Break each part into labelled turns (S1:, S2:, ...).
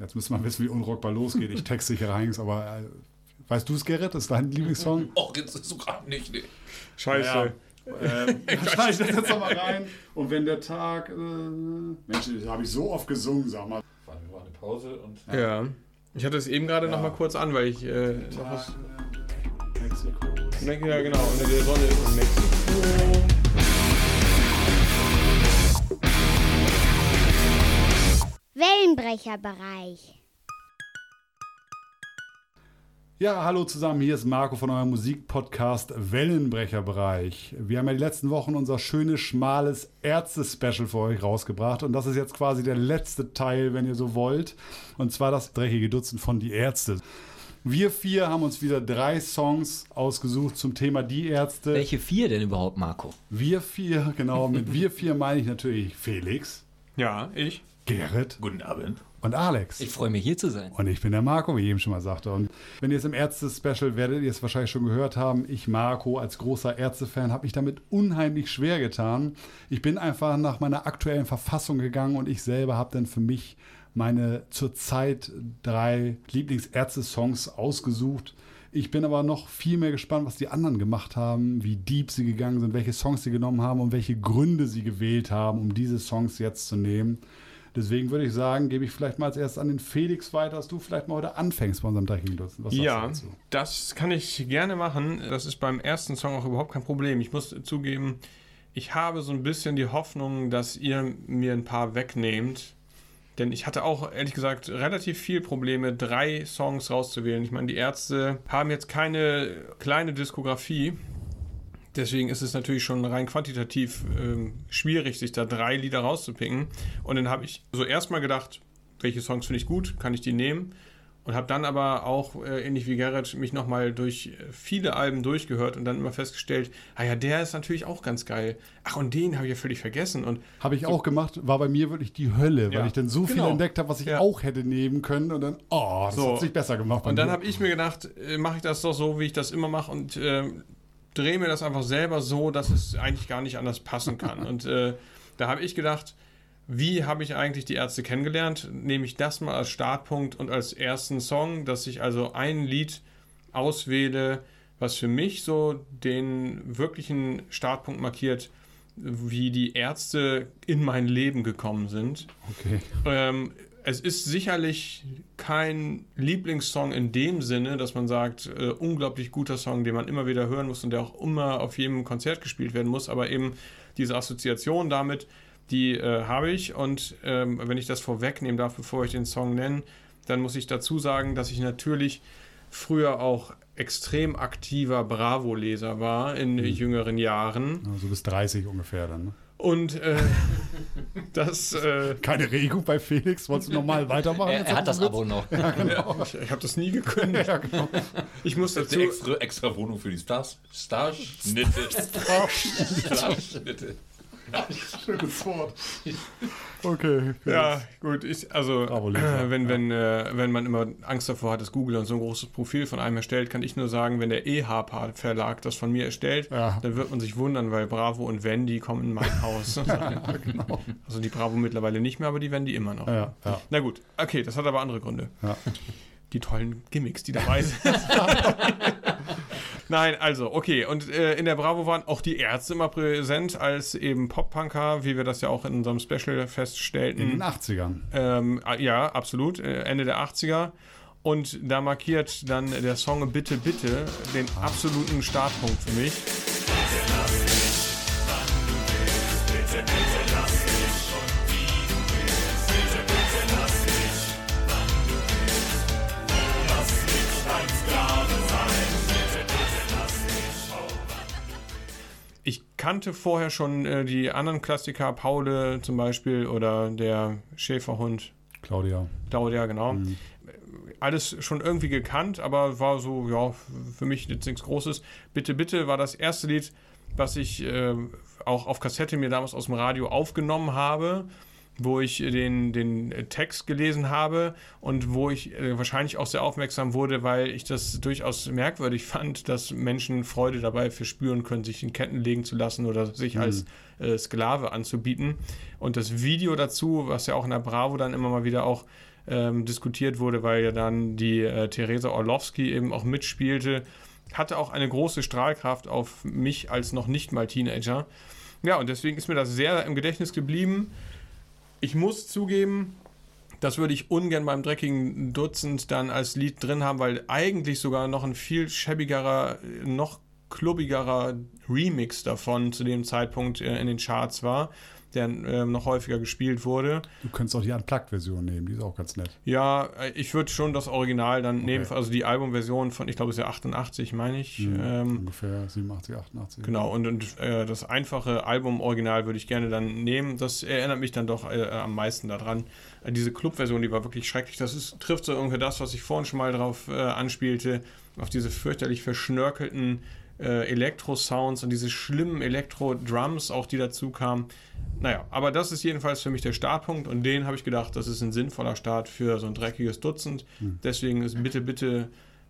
S1: Jetzt müssen wir wissen, wie unrockbar losgeht. Ich texte sicher rein, aber äh, weißt du es, Gerrit? Das ist dein Lieblingssong?
S2: Och, jetzt ist so gerade nicht. Nee.
S3: Scheiße.
S1: Ja. Ähm, schneide ich das jetzt nochmal rein. Und wenn der Tag. Äh, Mensch, das habe ich so oft gesungen, sag mal.
S2: War eine, war eine Pause und.
S3: Ja. Ich hatte es eben gerade
S1: Ja.
S3: noch mal kurz an, weil ich äh, noch
S1: Tag,
S3: was.
S1: Mexiko.
S3: Ja, genau. Unter der Sonne ist in Mexiko.
S4: Wellenbrecherbereich.
S1: Ja, hallo zusammen, hier ist Marco von eurem Musikpodcast Wellenbrecherbereich. Wir haben ja die letzten Wochen unser schönes, schmales Ärzte-Special für euch rausgebracht und das ist jetzt quasi der letzte Teil, wenn ihr so wollt, und zwar das dreckige Dutzend von Die Ärzte. Wir vier haben uns wieder drei Songs ausgesucht zum Thema Die Ärzte.
S5: Welche vier denn überhaupt, Marco?
S1: Wir vier, genau, mit wir vier meine ich natürlich Felix,
S3: Ja, ich.
S1: Gerrit
S2: Guten Abend.
S1: und Alex.
S5: Ich freue mich hier zu sein.
S1: Und ich bin der Marco, wie ich eben schon mal sagte. Und wenn ihr es im Ärzte-Special werdet ihr es wahrscheinlich schon gehört haben, ich, Marco, als großer Ärzte-Fan, habe mich damit unheimlich schwer getan. Ich bin einfach nach meiner aktuellen Verfassung gegangen und ich selber habe dann für mich meine zurzeit drei Lieblingsärzte-Songs ausgesucht. Ich bin aber noch viel mehr gespannt, was die anderen gemacht haben, wie deep sie gegangen sind, welche Songs sie genommen haben und welche Gründe sie gewählt haben, um diese Songs jetzt zu nehmen. Deswegen würde ich sagen, gebe ich vielleicht mal als erstes an den Felix weiter, dass du vielleicht mal heute anfängst bei unserem dreckigen Dutzend. Was sagst
S3: Ja,
S1: du dazu?
S3: das kann ich gerne machen. Das ist beim ersten Song auch überhaupt kein Problem. Ich muss zugeben, ich habe so ein bisschen die Hoffnung, dass ihr mir ein paar wegnehmt. Denn ich hatte auch, ehrlich gesagt, relativ viel Probleme, drei Songs rauszuwählen. Ich meine, die Ärzte haben jetzt keine kleine Diskografie. Deswegen ist es natürlich schon rein quantitativ ähm, schwierig, sich da drei Lieder rauszupicken. Und dann habe ich so erstmal gedacht, welche Songs finde ich gut, kann ich die nehmen? Und habe dann aber auch, äh, ähnlich wie Gerrit, mich nochmal durch äh, viele Alben durchgehört und dann immer festgestellt, ah ja, der ist natürlich auch ganz geil. Ach, und den habe ich ja völlig vergessen. Und
S1: Habe ich auch gemacht, war bei mir wirklich die Hölle, weil
S3: Ja,
S1: ich dann so viel
S3: genau.
S1: entdeckt habe, was ich
S3: Ja.
S1: auch hätte nehmen können und dann, oh, das
S3: So.
S1: hat sich besser gemacht.
S3: Und dann habe ich mir gedacht, äh, mache ich das doch so, wie ich das immer mache und äh, drehe mir das einfach selber so, dass es eigentlich gar nicht anders passen kann. und äh, da habe ich gedacht, wie habe ich eigentlich die Ärzte kennengelernt? Nehme ich das mal als Startpunkt und als ersten Song, dass ich also ein Lied auswähle, was für mich so den wirklichen Startpunkt markiert, wie die Ärzte in mein Leben gekommen sind.
S1: Okay.
S3: Ähm, es ist sicherlich kein Lieblingssong in dem Sinne, dass man sagt, äh, unglaublich guter Song, den man immer wieder hören muss und der auch immer auf jedem Konzert gespielt werden muss, aber eben diese Assoziation damit, die äh, habe ich und ähm, wenn ich das vorwegnehmen darf, bevor ich den Song nenne, dann muss ich dazu sagen, dass ich natürlich früher auch extrem aktiver Bravo-Leser war in jüngeren Jahren
S1: Also bis 30 ungefähr dann. Ne?
S3: Und äh, das äh,
S1: Keine Regung bei Felix, wolltest du nochmal weitermachen?
S5: Er, er hat das Abo noch.
S3: Ich, ich habe das nie gekündigt.
S1: Ja, genau.
S3: Ich muss
S2: Die
S3: dazu.
S2: extra, extra Wohnung für die Stars. Starschnitte. Starschnitte.
S1: Schönes Wort. Okay.
S3: Ja, gut, ich, also äh, wenn, wenn, äh, wenn man immer Angst davor hat, dass Google dann so ein großes Profil von einem erstellt, kann ich nur sagen, wenn der EHP Verlag das von mir erstellt,
S1: Ja.
S3: dann wird man sich wundern, weil Bravo und Wendy kommen in mein Haus.
S1: genau.
S3: Also die Bravo mittlerweile nicht mehr, aber die Wendy immer noch.
S1: Ja, ja,
S3: Na gut, okay, das hat aber andere Gründe.
S1: ja.
S3: die tollen Gimmicks, die dabei sind. Nein, also, okay. Und äh, in der Bravo waren auch die Ärzte immer präsent als eben Pop-Punker, wie wir das ja auch in unserem Special feststellten.
S1: In den 80ern.
S3: Ähm, ah, ja, absolut. Äh, Ende der 80er. Und da markiert dann der Song Bitte, Bitte den absoluten Startpunkt für mich. Ich kannte vorher schon äh, die anderen Klassiker, Paule zum Beispiel oder der Schäferhund.
S1: Claudia.
S3: Claudia, genau. Alles schon irgendwie gekannt, aber war so, ja, für mich jetzt nichts Großes. Bitte, bitte war das erste Lied, was ich äh, auch auf Kassette mir damals aus dem Radio aufgenommen habe, wo ich den, den Text gelesen habe und wo ich äh, wahrscheinlich auch sehr aufmerksam wurde, weil ich das durchaus merkwürdig fand, dass Menschen Freude dabei verspüren können, sich in Ketten legen zu lassen oder sich als äh, Sklave anzubieten. Und das Video dazu, was ja auch in der Bravo dann immer mal wieder auch ähm, diskutiert wurde, weil ja dann die äh, Theresa Orlowski eben auch mitspielte. Hatte auch eine große Strahlkraft auf mich als noch nicht mal Teenager. Ja, und deswegen ist mir das sehr im Gedächtnis geblieben. Ich muss zugeben, das würde ich ungern beim dreckigen Dutzend dann als Lied drin haben, weil eigentlich sogar noch ein viel schäbigerer, noch klubbigerer Remix davon zu dem Zeitpunkt äh, in den Charts war, der äh, noch häufiger gespielt wurde.
S1: Du könntest auch die Unplugged-Version nehmen, die ist auch ganz nett.
S3: Ja, äh, ich würde schon das Original dann nehmen, also die Albumversion von, ich glaube, es ist ja 88, meine ich.
S1: Mhm,
S3: Ähm,
S1: Ungefähr 87, 88.
S3: Genau, und, und äh, das einfache Album-Original würde ich gerne dann nehmen. Das erinnert mich dann doch äh, am meisten daran. Äh, diese Club-Version, die war wirklich schrecklich. Das ist, trifft so ungefähr das, was ich vorhin schon mal drauf äh, anspielte, auf diese fürchterlich verschnörkelten äh, Elektro-Sounds und diese schlimmen Elektro-Drums, auch die dazu kamen. Naja, aber das ist jedenfalls für mich der Startpunkt und den habe ich gedacht, das ist ein sinnvoller Start für so ein dreckiges Dutzend. Deswegen ist bitte, bitte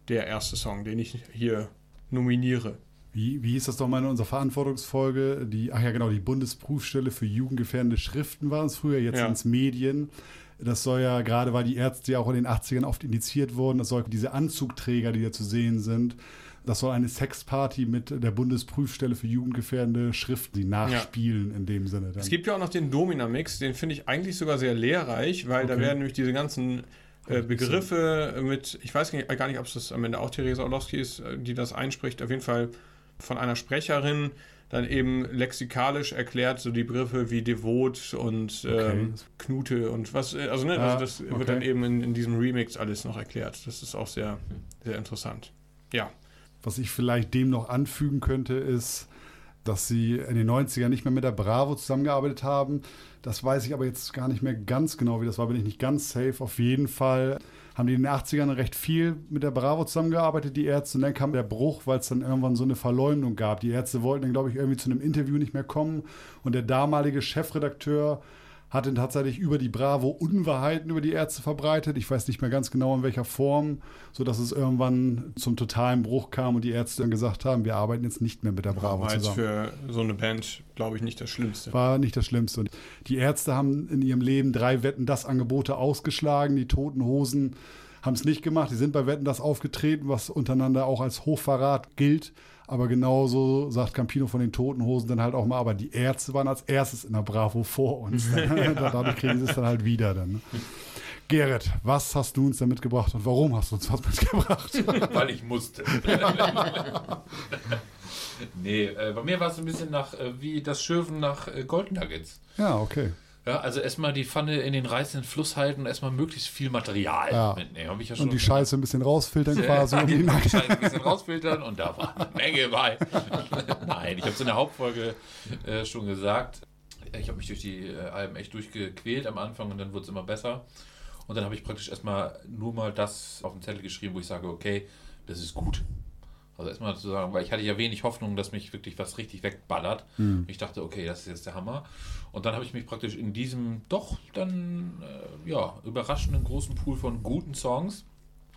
S3: der erste Song, den ich hier nominiere.
S1: Wie, wie hieß das doch mal in unserer Verantwortungsfolge? Die, ach ja, genau, die Bundesprüfstelle für jugendgefährdende Schriften waren es früher, jetzt
S3: Ja.
S1: sind es Medien. Das soll ja, gerade weil die Ärzte ja auch in den 80ern oft indiziert wurden, das soll diese Anzugträger, die da zu sehen sind, das soll eine Sexparty mit der Bundesprüfstelle für jugendgefährdende Schriften, die nachspielen in dem Sinne. Dann.
S3: Es gibt ja auch noch den Domina-Mix, den finde ich eigentlich sogar sehr lehrreich, weil da
S1: Okay.
S3: werden nämlich diese ganzen äh, Begriffe mit, ich weiß gar nicht, ob es das am Ende auch Theresa Orlowski ist, äh, die das einspricht, auf jeden Fall von einer Sprecherin dann eben lexikalisch erklärt, so die Begriffe wie devot und ähm, Knute und was, äh, also ne,
S1: Ah,
S3: also das
S1: okay.
S3: wird dann eben in, in diesem Remix alles noch erklärt. Das ist auch sehr, sehr interessant. Ja,
S1: Was ich vielleicht dem noch anfügen könnte, ist, dass sie in den 90ern nicht mehr mit der Bravo zusammengearbeitet haben. Das weiß ich aber jetzt gar nicht mehr ganz genau, wie das war, bin ich nicht ganz safe. Auf jeden Fall haben die in den 80ern recht viel mit der Bravo zusammengearbeitet, die Ärzte. Und dann kam der Bruch, weil es dann irgendwann so eine Verleumdung gab. Die Ärzte wollten dann, glaube ich, irgendwie zu einem Interview nicht mehr kommen. Und der damalige Chefredakteur hat dann tatsächlich über die Bravo Unwahrheiten über die Ärzte verbreitet. Ich weiß nicht mehr ganz genau in welcher Form, sodass es irgendwann zum totalen Bruch kam und die Ärzte dann gesagt haben, wir arbeiten jetzt nicht mehr mit der Bravo
S3: war
S1: zusammen.
S3: für so eine Band, glaube ich, nicht das Schlimmste.
S1: War nicht das Schlimmste. Und die Ärzte haben in ihrem Leben drei Wetten das Angebote ausgeschlagen. Die Toten Hosen haben es nicht gemacht. Die sind bei Wetten das aufgetreten, was untereinander auch als Hochverrat gilt. Aber genauso sagt Campino von den Toten Hosen dann halt auch mal, aber die Ärzte waren als erstes in der Bravo vor uns. Dadurch kriegen sie es dann halt wieder. Dann, ne? Gerrit, was hast du uns denn mitgebracht und warum hast du uns was mitgebracht?
S2: Weil ich musste. nee, äh, bei mir war es ein bisschen nach, äh, wie das Schürfen nach äh, Goldnuggets.
S1: ja, okay.
S2: Ja, also erstmal die Pfanne in den reißenden Fluss halten und erstmal möglichst viel Material
S1: Ja.
S2: mitnehmen. Ja schon
S1: Und die Scheiße ein bisschen rausfiltern quasi. die Nacht-
S2: die Scheiße ein bisschen rausfiltern und da war eine Menge bei. Nein, ich habe es in der Hauptfolge äh, schon gesagt. Ich habe mich durch die äh, Alben echt durchgequält am Anfang und dann wurde es immer besser. Und dann habe ich praktisch erstmal nur mal das auf den Zettel geschrieben, wo ich sage, okay, das ist gut. Also erstmal zu sagen, weil ich hatte ja wenig Hoffnung, dass mich wirklich was richtig wegballert. Ich dachte, okay, das ist jetzt der Hammer. Und dann habe ich mich praktisch in diesem doch dann äh, ja überraschenden großen Pool von guten Songs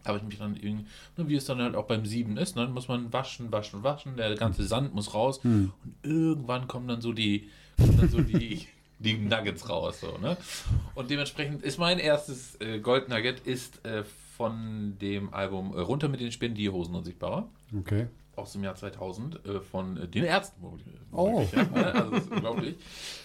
S2: habe ich mich dann irgendwie, ne, wie es dann halt auch beim Sieben ist, ne, muss man waschen, waschen, waschen, der ganze Sand muss raus und irgendwann kommen dann so die, dann so die, die Nuggets raus. So, ne? Und dementsprechend ist mein erstes äh, Gold Nugget ist äh, von dem Album äh, Runter mit den Spinnen, die Hosen unsichtbarer
S1: Okay.
S2: aus dem Jahr 2000 äh, von äh, den Ärzten.
S1: Oh.
S2: Ja, ne? also das ist unglaublich.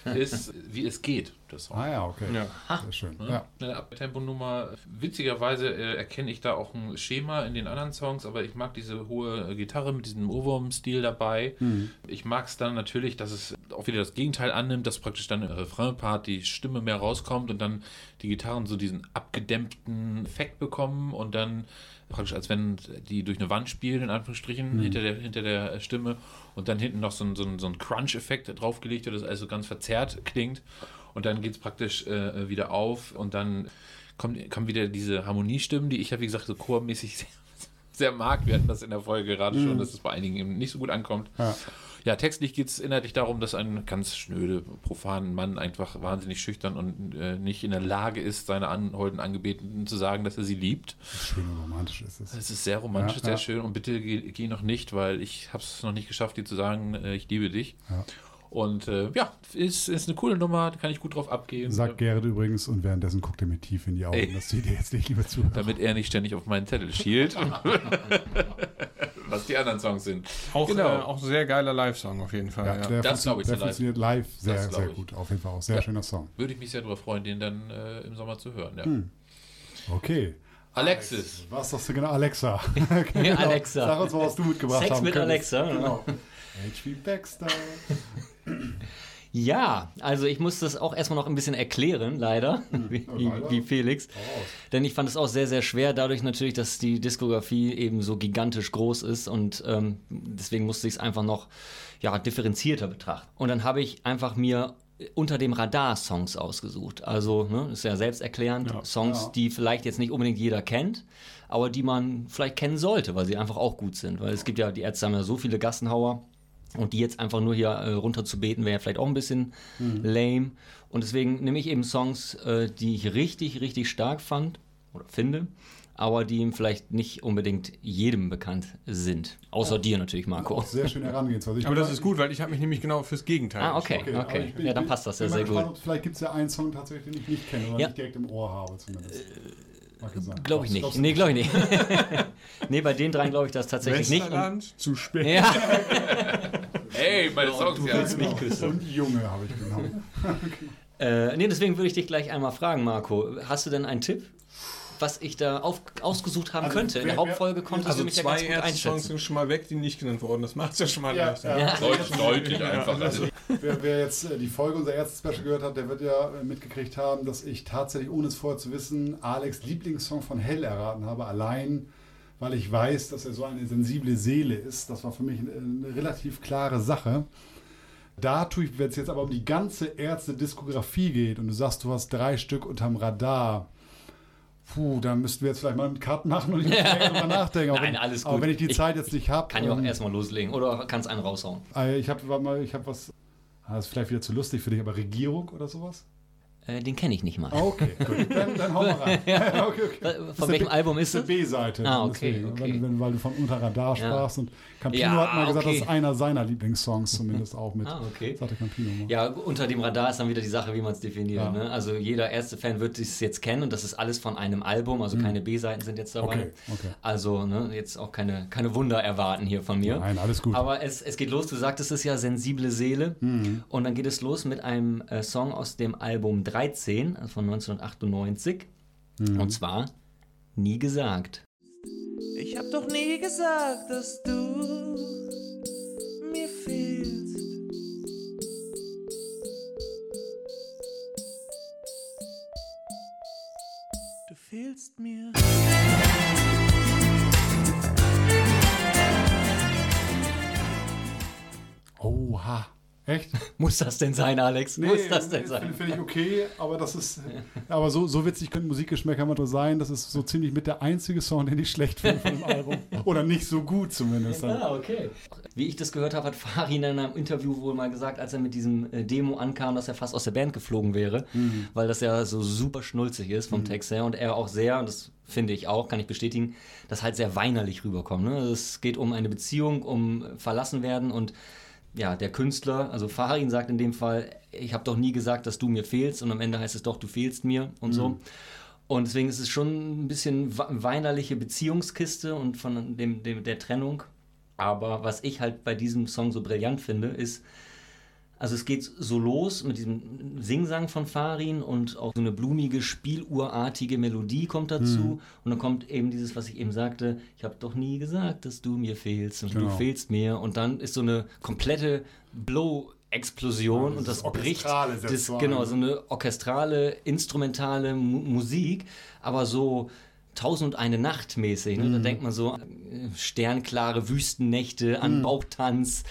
S2: Ist, wie es geht, das Song.
S1: Ah ja, okay.
S3: Ja.
S1: Sehr schön.
S2: Ne?
S1: Ja.
S2: Eine Abtempo-Nummer. Witzigerweise äh, erkenne ich da auch ein Schema in den anderen Songs, aber ich mag diese hohe äh, Gitarre mit diesem Ohrwurm-Stil dabei. Ich mag es dann natürlich, dass es auch wieder das Gegenteil annimmt, dass praktisch dann im Refrain-Part die Stimme mehr rauskommt und dann die Gitarren so diesen abgedämpften Effekt bekommen und dann praktisch als wenn die durch eine Wand spielen, in Anführungsstrichen, hinter, der, hinter der Stimme und dann hinten noch so ein, so ein, so ein Crunch-Effekt draufgelegt wird, das also ganz verzerrt klingt und dann geht es praktisch äh, wieder auf und dann kommt, kommen wieder diese Harmoniestimmen, die ich ja wie gesagt so chormäßig sehr, sehr mag. Wir hatten das in der Folge gerade schon, dass es bei einigen eben nicht so gut ankommt.
S1: Ja.
S2: Ja, textlich geht es inhaltlich darum, dass ein ganz schnöde, profanen Mann einfach wahnsinnig schüchtern und äh, nicht in der Lage ist, seine anholden Angebeteten zu sagen, dass er sie liebt.
S1: Schön und romantisch ist es.
S2: Es ist sehr romantisch,
S1: Ja,
S2: sehr
S1: ja.
S2: schön und bitte geh, geh noch nicht, weil ich habe es noch nicht geschafft, dir zu sagen, äh, ich liebe dich.
S1: Ja.
S2: Und äh, ja, ist, ist eine coole Nummer, da kann ich gut drauf abgehen.
S1: Sagt Gerrit übrigens und währenddessen guckt er mir tief in die Augen.
S2: Ey.
S1: Das sieht ihr jetzt nicht, liebe Zuhörer.
S2: damit er nicht ständig auf meinen Zettel schielt. Was die anderen Songs sind.
S3: Auch,
S2: Genau.
S3: äh, auch sehr geiler Live-Song auf jeden Fall.
S1: Ja,
S3: Ja,
S1: der,
S2: Das glaub
S1: funktioniert,
S2: ich
S1: der
S2: live.
S1: funktioniert live sehr,
S2: Das glaub
S1: sehr
S2: ich.
S1: gut. Auf jeden Fall auch sehr
S2: Ja.
S1: schöner Song.
S2: Würde ich mich sehr darüber freuen, den dann äh, im Sommer zu hören. Ja.
S1: Hm. Okay.
S2: Alexis.
S1: Was sagst du genau? Alexa. genau.
S5: Alexa.
S1: Sag uns mal, was du mitgebracht
S5: Sex
S1: haben
S5: mit
S1: könntest.
S5: Alexa.
S1: Genau. H.P. Baxter.
S5: Ja, also ich muss das auch erstmal noch ein bisschen erklären, leider, wie, wie, wie Felix. Denn ich fand es auch sehr, sehr schwer, dadurch natürlich, dass die Diskografie eben so gigantisch groß ist und ähm, deswegen musste ich es einfach noch ja, differenzierter betrachten. Und dann habe ich einfach mir unter dem Radar Songs ausgesucht. Also, ne, ist ja selbsterklärend, Songs,
S1: Ja.
S5: die vielleicht jetzt nicht unbedingt jeder kennt, aber die man vielleicht kennen sollte, weil sie einfach auch gut sind. Weil es gibt ja, die Ärzte haben ja so viele Gassenhauer. Und die jetzt einfach nur hier äh, runter zu beten, wäre vielleicht auch ein bisschen lame. Und deswegen nehme ich eben Songs, äh, die ich richtig, richtig stark fand oder finde, aber die ihm vielleicht nicht unbedingt jedem bekannt sind. Außer dir natürlich, Marco.
S1: Auch sehr schön Herangehensweise.
S3: Aber das ist gut, weil ich habe mich nämlich genau fürs Gegenteil
S5: Ah, okay, okay.
S1: ich bin-
S5: Ja, dann passt das ja sehr
S1: gespannt,
S5: gut.
S1: Vielleicht gibt es ja einen Song tatsächlich, den ich nicht kenne oder
S5: Ja.
S1: nicht direkt im Ohr habe zumindest. Ja sein.
S5: Glaube ich nicht.
S1: Du
S5: Nee, glaube ich nicht. nee, bei den dreien glaube ich das tatsächlich nicht. Und,
S3: Westerland, zu spät.
S5: ja,
S2: Hey, meine Songs ja.
S5: willst mich küssen.
S1: Und Junge habe ich genommen.
S5: Äh, nee, deswegen würde ich dich gleich einmal fragen, Marco. Hast du denn einen Tipp, was ich da auf, ausgesuhr haben
S1: Also,
S5: könnte? In der Hauptfolge konntest du
S3: Also
S5: mich ja ganz gut einschätzen.
S3: sind schon mal weg, die nicht genannt wurden. Das macht es ja schon mal
S1: Ja,
S3: leichter.
S1: ja.
S2: Deutlich, deutlich einfach. Also,
S1: Wer, wer jetzt äh, die Folge unser erstes Special gehört hat, der wird ja äh, mitgekriegt haben, dass ich tatsächlich, ohne es vorher zu wissen, Alex Lieblingssong von Hell erraten habe. Allein, weil ich weiß, dass er so eine sensible Seele ist. Das war für mich eine, eine relativ klare Sache. Da tue ich, wenn es jetzt aber um die ganze Ärzte-Diskografie geht und du sagst, du hast drei Stück unterm Radar, puh, da müssten wir jetzt vielleicht mal einen Cut machen und ich muss länger drüber nachdenken. Aber
S5: Nein,
S1: wenn,
S5: alles
S1: Aber
S5: gut.
S1: wenn ich die
S5: Ich
S1: Zeit jetzt nicht habe.
S5: Kann ich auch erstmal loslegen oder kannst einen raushauen.
S1: Äh, Ich habe mal, ich habe was. Ah, Das ist vielleicht wieder zu lustig für dich, aber Regierung oder sowas?
S5: Äh, den kenne ich nicht mal.
S1: Okay, gut. Dann, dann hau mal rein. okay, okay.
S5: Von welchem Album ist
S1: das
S5: es?
S1: B-Seite.
S5: Ah, okay,
S1: Deswegen,
S5: okay.
S1: Wenn, wenn, weil du von Unter Radar sprachst und Campino
S5: Ja,
S1: hat mal gesagt,
S5: okay.
S1: das ist einer seiner Lieblingssongs zumindest auch mit.
S5: Ah, okay.
S1: Sagte Campino mal.
S5: Ja, unter dem Radar ist dann wieder die Sache, wie man es definiert.
S1: Ja.
S5: Ne? Also jeder Ärzte-Fan wird es jetzt kennen und das ist alles von einem Album, also keine B-Seiten sind jetzt dabei.
S1: Mhm. Okay, okay.
S5: Also ne, jetzt auch keine, keine Wunder erwarten hier von mir.
S1: Nein, alles gut.
S5: Aber es, es geht los, du sagtest es ja, sensible Seele.
S1: Mhm.
S5: Und dann geht es los mit einem äh, Song aus dem Album 13 also von 1998.
S1: Mhm.
S5: Und zwar Nie gesagt.
S4: Ich hab doch nie gesagt, dass du mir fehlst. Du fehlst mir.
S1: Echt?
S5: Muss das denn sein, Alex? Muss das denn
S1: nee,
S5: sein?
S1: Finde find ich okay, aber das ist. Aber so, so witzig können Musikgeschmäcker manchmal sein. Das ist so ziemlich mit der einzige Song, den ich schlecht finde von dem Album. Oder nicht so gut zumindest.
S5: Ah, okay. Wie ich das gehört habe, hat Farin in einem Interview wohl mal gesagt, als er mit diesem äh, Demo ankam, dass er fast aus der Band geflogen wäre, weil das ja so super schnulzig ist vom Text her und er auch sehr, und das finde ich auch, kann ich bestätigen, das halt sehr weinerlich rüberkommt. Ne? Also Es geht um eine Beziehung, um verlassen werden und ja, der Künstler, also Farin sagt in dem Fall, ich habe doch nie gesagt, dass du mir fehlst und am Ende heißt es doch, du fehlst mir und so. Und deswegen ist es schon ein bisschen weinerliche Beziehungskiste und von dem, dem, der Trennung. Aber was ich halt bei diesem Song so brillant finde, ist, also es geht so los mit diesem Singsang von Farin und auch so eine blumige, spieluhrartige Melodie kommt dazu. Und dann kommt eben dieses, was ich eben sagte, ich habe doch nie gesagt, dass du mir fehlst und du
S1: Genau.
S5: fehlst mir. Und dann ist so eine komplette Blow-Explosion
S1: Ja,
S5: und das bricht. Das, genau, so eine orchestrale, instrumentale Mu Musik, aber so Tausend und eine Nacht mäßig. Ne?
S1: Mhm.
S5: Da denkt man so, äh, sternklare Wüstennächte an Bauchtanz.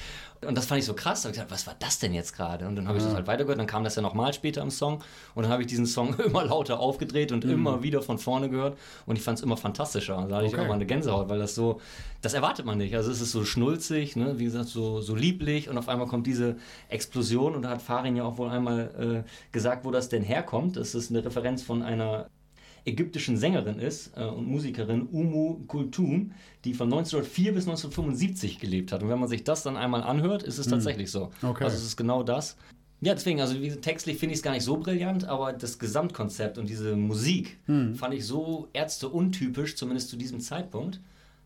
S5: Und das fand ich so krass. Da hab ich gedacht, was war das denn jetzt gerade? Und dann habe ich das halt weitergehört. Dann kam das ja nochmal später im Song. Und dann habe ich diesen Song immer lauter aufgedreht und immer wieder von vorne gehört. Und ich fand es immer fantastischer. Da hatte ich
S1: Okay.
S5: auch mal eine Gänsehaut, weil das so, das erwartet man nicht. Also es ist so schnulzig, ne? wie gesagt, so, so lieblich. Und auf einmal kommt diese Explosion. Und da hat Farin ja auch wohl einmal äh, gesagt, wo das denn herkommt. Das ist eine Referenz von einer ägyptischen Sängerin ist äh, und Musikerin Umu Kulthum, die von 1904 bis 1975 gelebt hat. Und wenn man sich das dann einmal anhört, ist es tatsächlich so.
S1: Okay.
S5: Also es ist genau das. Ja, deswegen, also textlich finde ich es gar nicht so brillant, aber das Gesamtkonzept und diese Musik fand ich so Ärzte untypisch, zumindest zu diesem Zeitpunkt,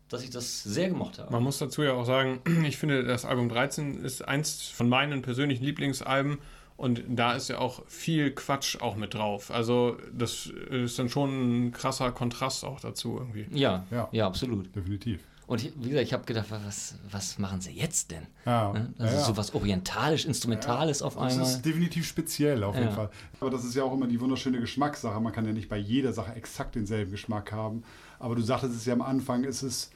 S5: dass ich das sehr gemocht habe.
S3: Man muss dazu ja auch sagen, ich finde, das Album 13 ist eins von meinen persönlichen Lieblingsalben und da ist ja auch viel Quatsch auch mit drauf. Also das ist dann schon ein krasser Kontrast auch dazu irgendwie.
S5: Ja,
S1: Ja.
S5: ja, absolut.
S1: Definitiv.
S5: Und wie gesagt, ich habe gedacht, was, was machen sie jetzt denn?
S1: Ja,
S5: Ne? Also
S1: ja, ja.
S5: so was Orientalisch-Instrumentales auf
S1: Das
S5: einmal.
S1: ist definitiv speziell auf jeden
S5: Ja.
S1: Fall. Aber das ist ja auch immer die wunderschöne Geschmackssache. Man kann ja nicht bei jeder Sache exakt denselben Geschmack haben. Aber du sagtest es ja am Anfang, ist es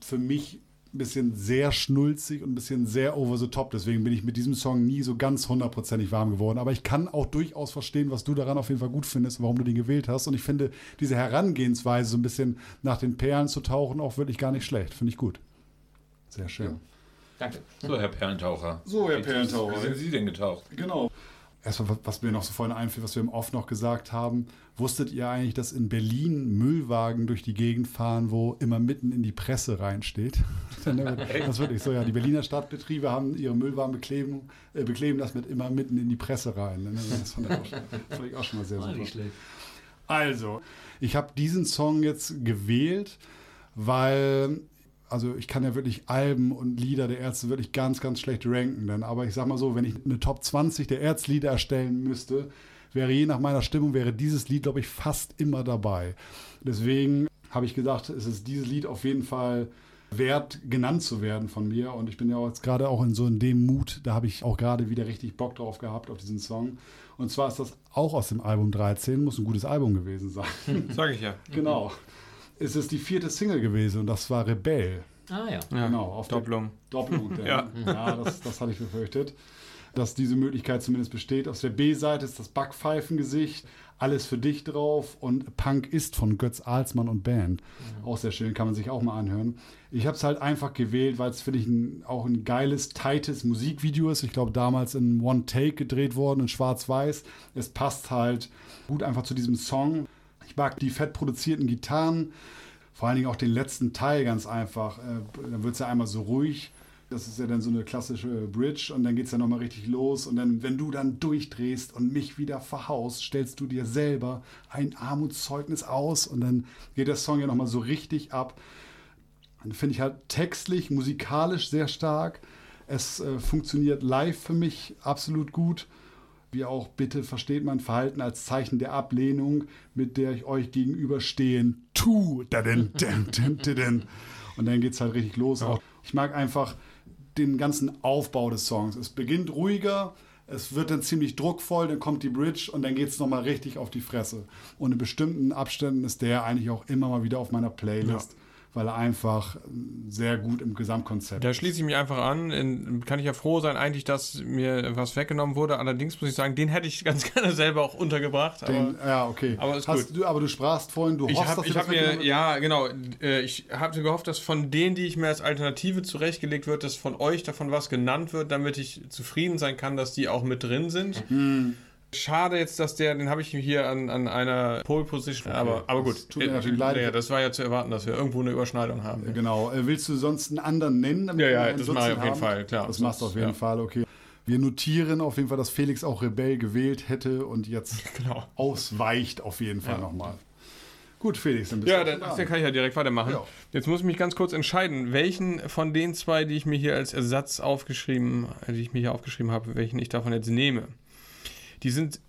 S1: für mich ein bisschen sehr schnulzig und ein bisschen sehr over the top. Deswegen bin ich mit diesem Song nie so ganz hundertprozentig warm geworden. Aber ich kann auch durchaus verstehen, was du daran auf jeden Fall gut findest, warum du den gewählt hast. Und ich finde diese Herangehensweise, so ein bisschen nach den Perlen zu tauchen, auch wirklich gar nicht schlecht. Finde ich gut. Sehr schön.
S5: Danke.
S2: So, Herr Perlentaucher.
S1: So, Herr Perlentaucher.
S2: Wie sind Sie denn getaucht?
S1: Genau. Erstmal, was- was mir noch so vorhin einfiel, was wir im Off noch gesagt haben. Wusstet ihr eigentlich, dass in Berlin Müllwagen durch die Gegend fahren, wo immer mitten in die Presse reinsteht? das ist wirklich so, ja. Die Berliner Stadtbetriebe haben ihre Müllwagen bekleben, äh, bekleben das mit immer mitten in die Presse rein. ne? Das fand ich auch schon, fand ich auch schon mal sehr super. Also, ich habe diesen Song jetzt gewählt, weil, also ich kann ja wirklich Alben und Lieder der Ärzte wirklich ganz, ganz schlecht ranken. Denn, aber ich sag mal so, wenn ich eine Top 20 der Ärztlieder erstellen müsste, wäre je nach meiner Stimmung, wäre dieses Lied, glaube ich, fast immer dabei. Deswegen habe ich gesagt, es ist dieses Lied auf jeden Fall wert, genannt zu werden von mir. Und ich bin ja auch jetzt gerade auch in so in dem Mut, da habe ich auch gerade wieder richtig Bock drauf gehabt, auf diesen Song. Und zwar ist das auch aus dem Album 13, muss ein gutes Album gewesen sein.
S3: Sag ich ja.
S1: genau. Es ist die vierte Single gewesen und das war Rebell.
S5: Ah ja.
S3: ja.
S1: Genau, auf
S3: Doppelung.
S1: Doppelung.
S3: Ja.
S1: ja das, das hatte ich befürchtet. Dass diese Möglichkeit zumindest besteht. Auf der B-Seite ist das Backpfeifengesicht, alles für dich drauf und Punk ist von Götz Alsmann und Band. Auch sehr schön, kann man sich auch mal anhören. Ich habe es halt einfach gewählt, weil es, finde ich, ein, auch ein geiles, tightes Musikvideo ist. Ich glaube, damals in One Take gedreht worden, in Schwarz-Weiß. Es passt halt gut einfach zu diesem Song. Ich mag die fett produzierten Gitarren. Vor allen Dingen auch den letzten Teil ganz einfach. Äh, Dann wird es ja einmal so ruhig. Das ist ja dann so eine klassische Bridge und dann geht es ja nochmal richtig los. Und dann, wenn du dann durchdrehst und mich wieder verhaust, stellst du dir selber ein Armutszeugnis aus und dann geht der Song ja nochmal so richtig ab. Dann finde ich halt textlich, musikalisch sehr stark. Es äh, funktioniert live für mich absolut gut. Wie auch bitte versteht mein Verhalten als Zeichen der Ablehnung, mit der ich euch gegenüberstehen. Tu! Da denn, denn, denn, denn. Und dann geht es halt richtig los. Auch Ich mag einfach den ganzen Aufbau des Songs. Es beginnt ruhiger, es wird dann ziemlich druckvoll, dann kommt die Bridge und dann geht es nochmal richtig auf die Fresse. Und in bestimmten Abständen ist der eigentlich auch immer mal wieder auf meiner Playlist, weil er einfach sehr gut im Gesamtkonzept
S3: Da schließe ich mich einfach an. In, kann ich ja froh sein, eigentlich, dass mir was weggenommen wurde. Allerdings muss ich sagen, den hätte ich ganz gerne selber auch untergebracht. Aber
S1: Den, ja, okay.
S3: aber ist
S1: Hast
S3: gut.
S1: Du, aber du sprachst vorhin, du
S3: ich
S1: hoffst,
S3: habe
S1: dass
S3: ich hab mir, ja, genau. äh, Ich habe gehofft, dass von denen, die ich mir als Alternative zurechtgelegt wird, dass von euch davon was genannt wird, damit ich zufrieden sein kann, dass die auch mit drin sind.
S1: Hm.
S3: Schade jetzt, dass der, den habe ich hier an, an einer Pole Position, aber, aber gut.
S1: tut mir natürlich leid.
S3: Ja, das war ja zu erwarten, dass wir irgendwo eine Überschneidung haben.
S1: Genau. Äh, Willst du sonst einen anderen nennen? damit
S3: Ja, ja, das mache ich auf jeden
S1: haben?
S3: Fall, klar.
S1: Das machst du auf jeden
S3: Ja.
S1: Fall, okay. Wir notieren auf jeden Fall, dass Felix auch Rebell gewählt hätte und jetzt
S3: Genau.
S1: ausweicht auf jeden Fall nochmal. Gut, Felix, dann bist
S3: Ja,
S1: du
S3: dann,
S1: dran.
S3: dann kann ich ja direkt weitermachen.
S1: Ja.
S3: Jetzt muss ich mich ganz kurz entscheiden, welchen von den zwei, die ich mir hier als Ersatz aufgeschrieben, äh, die ich mir hier aufgeschrieben habe, welchen ich davon jetzt nehme. Die sind,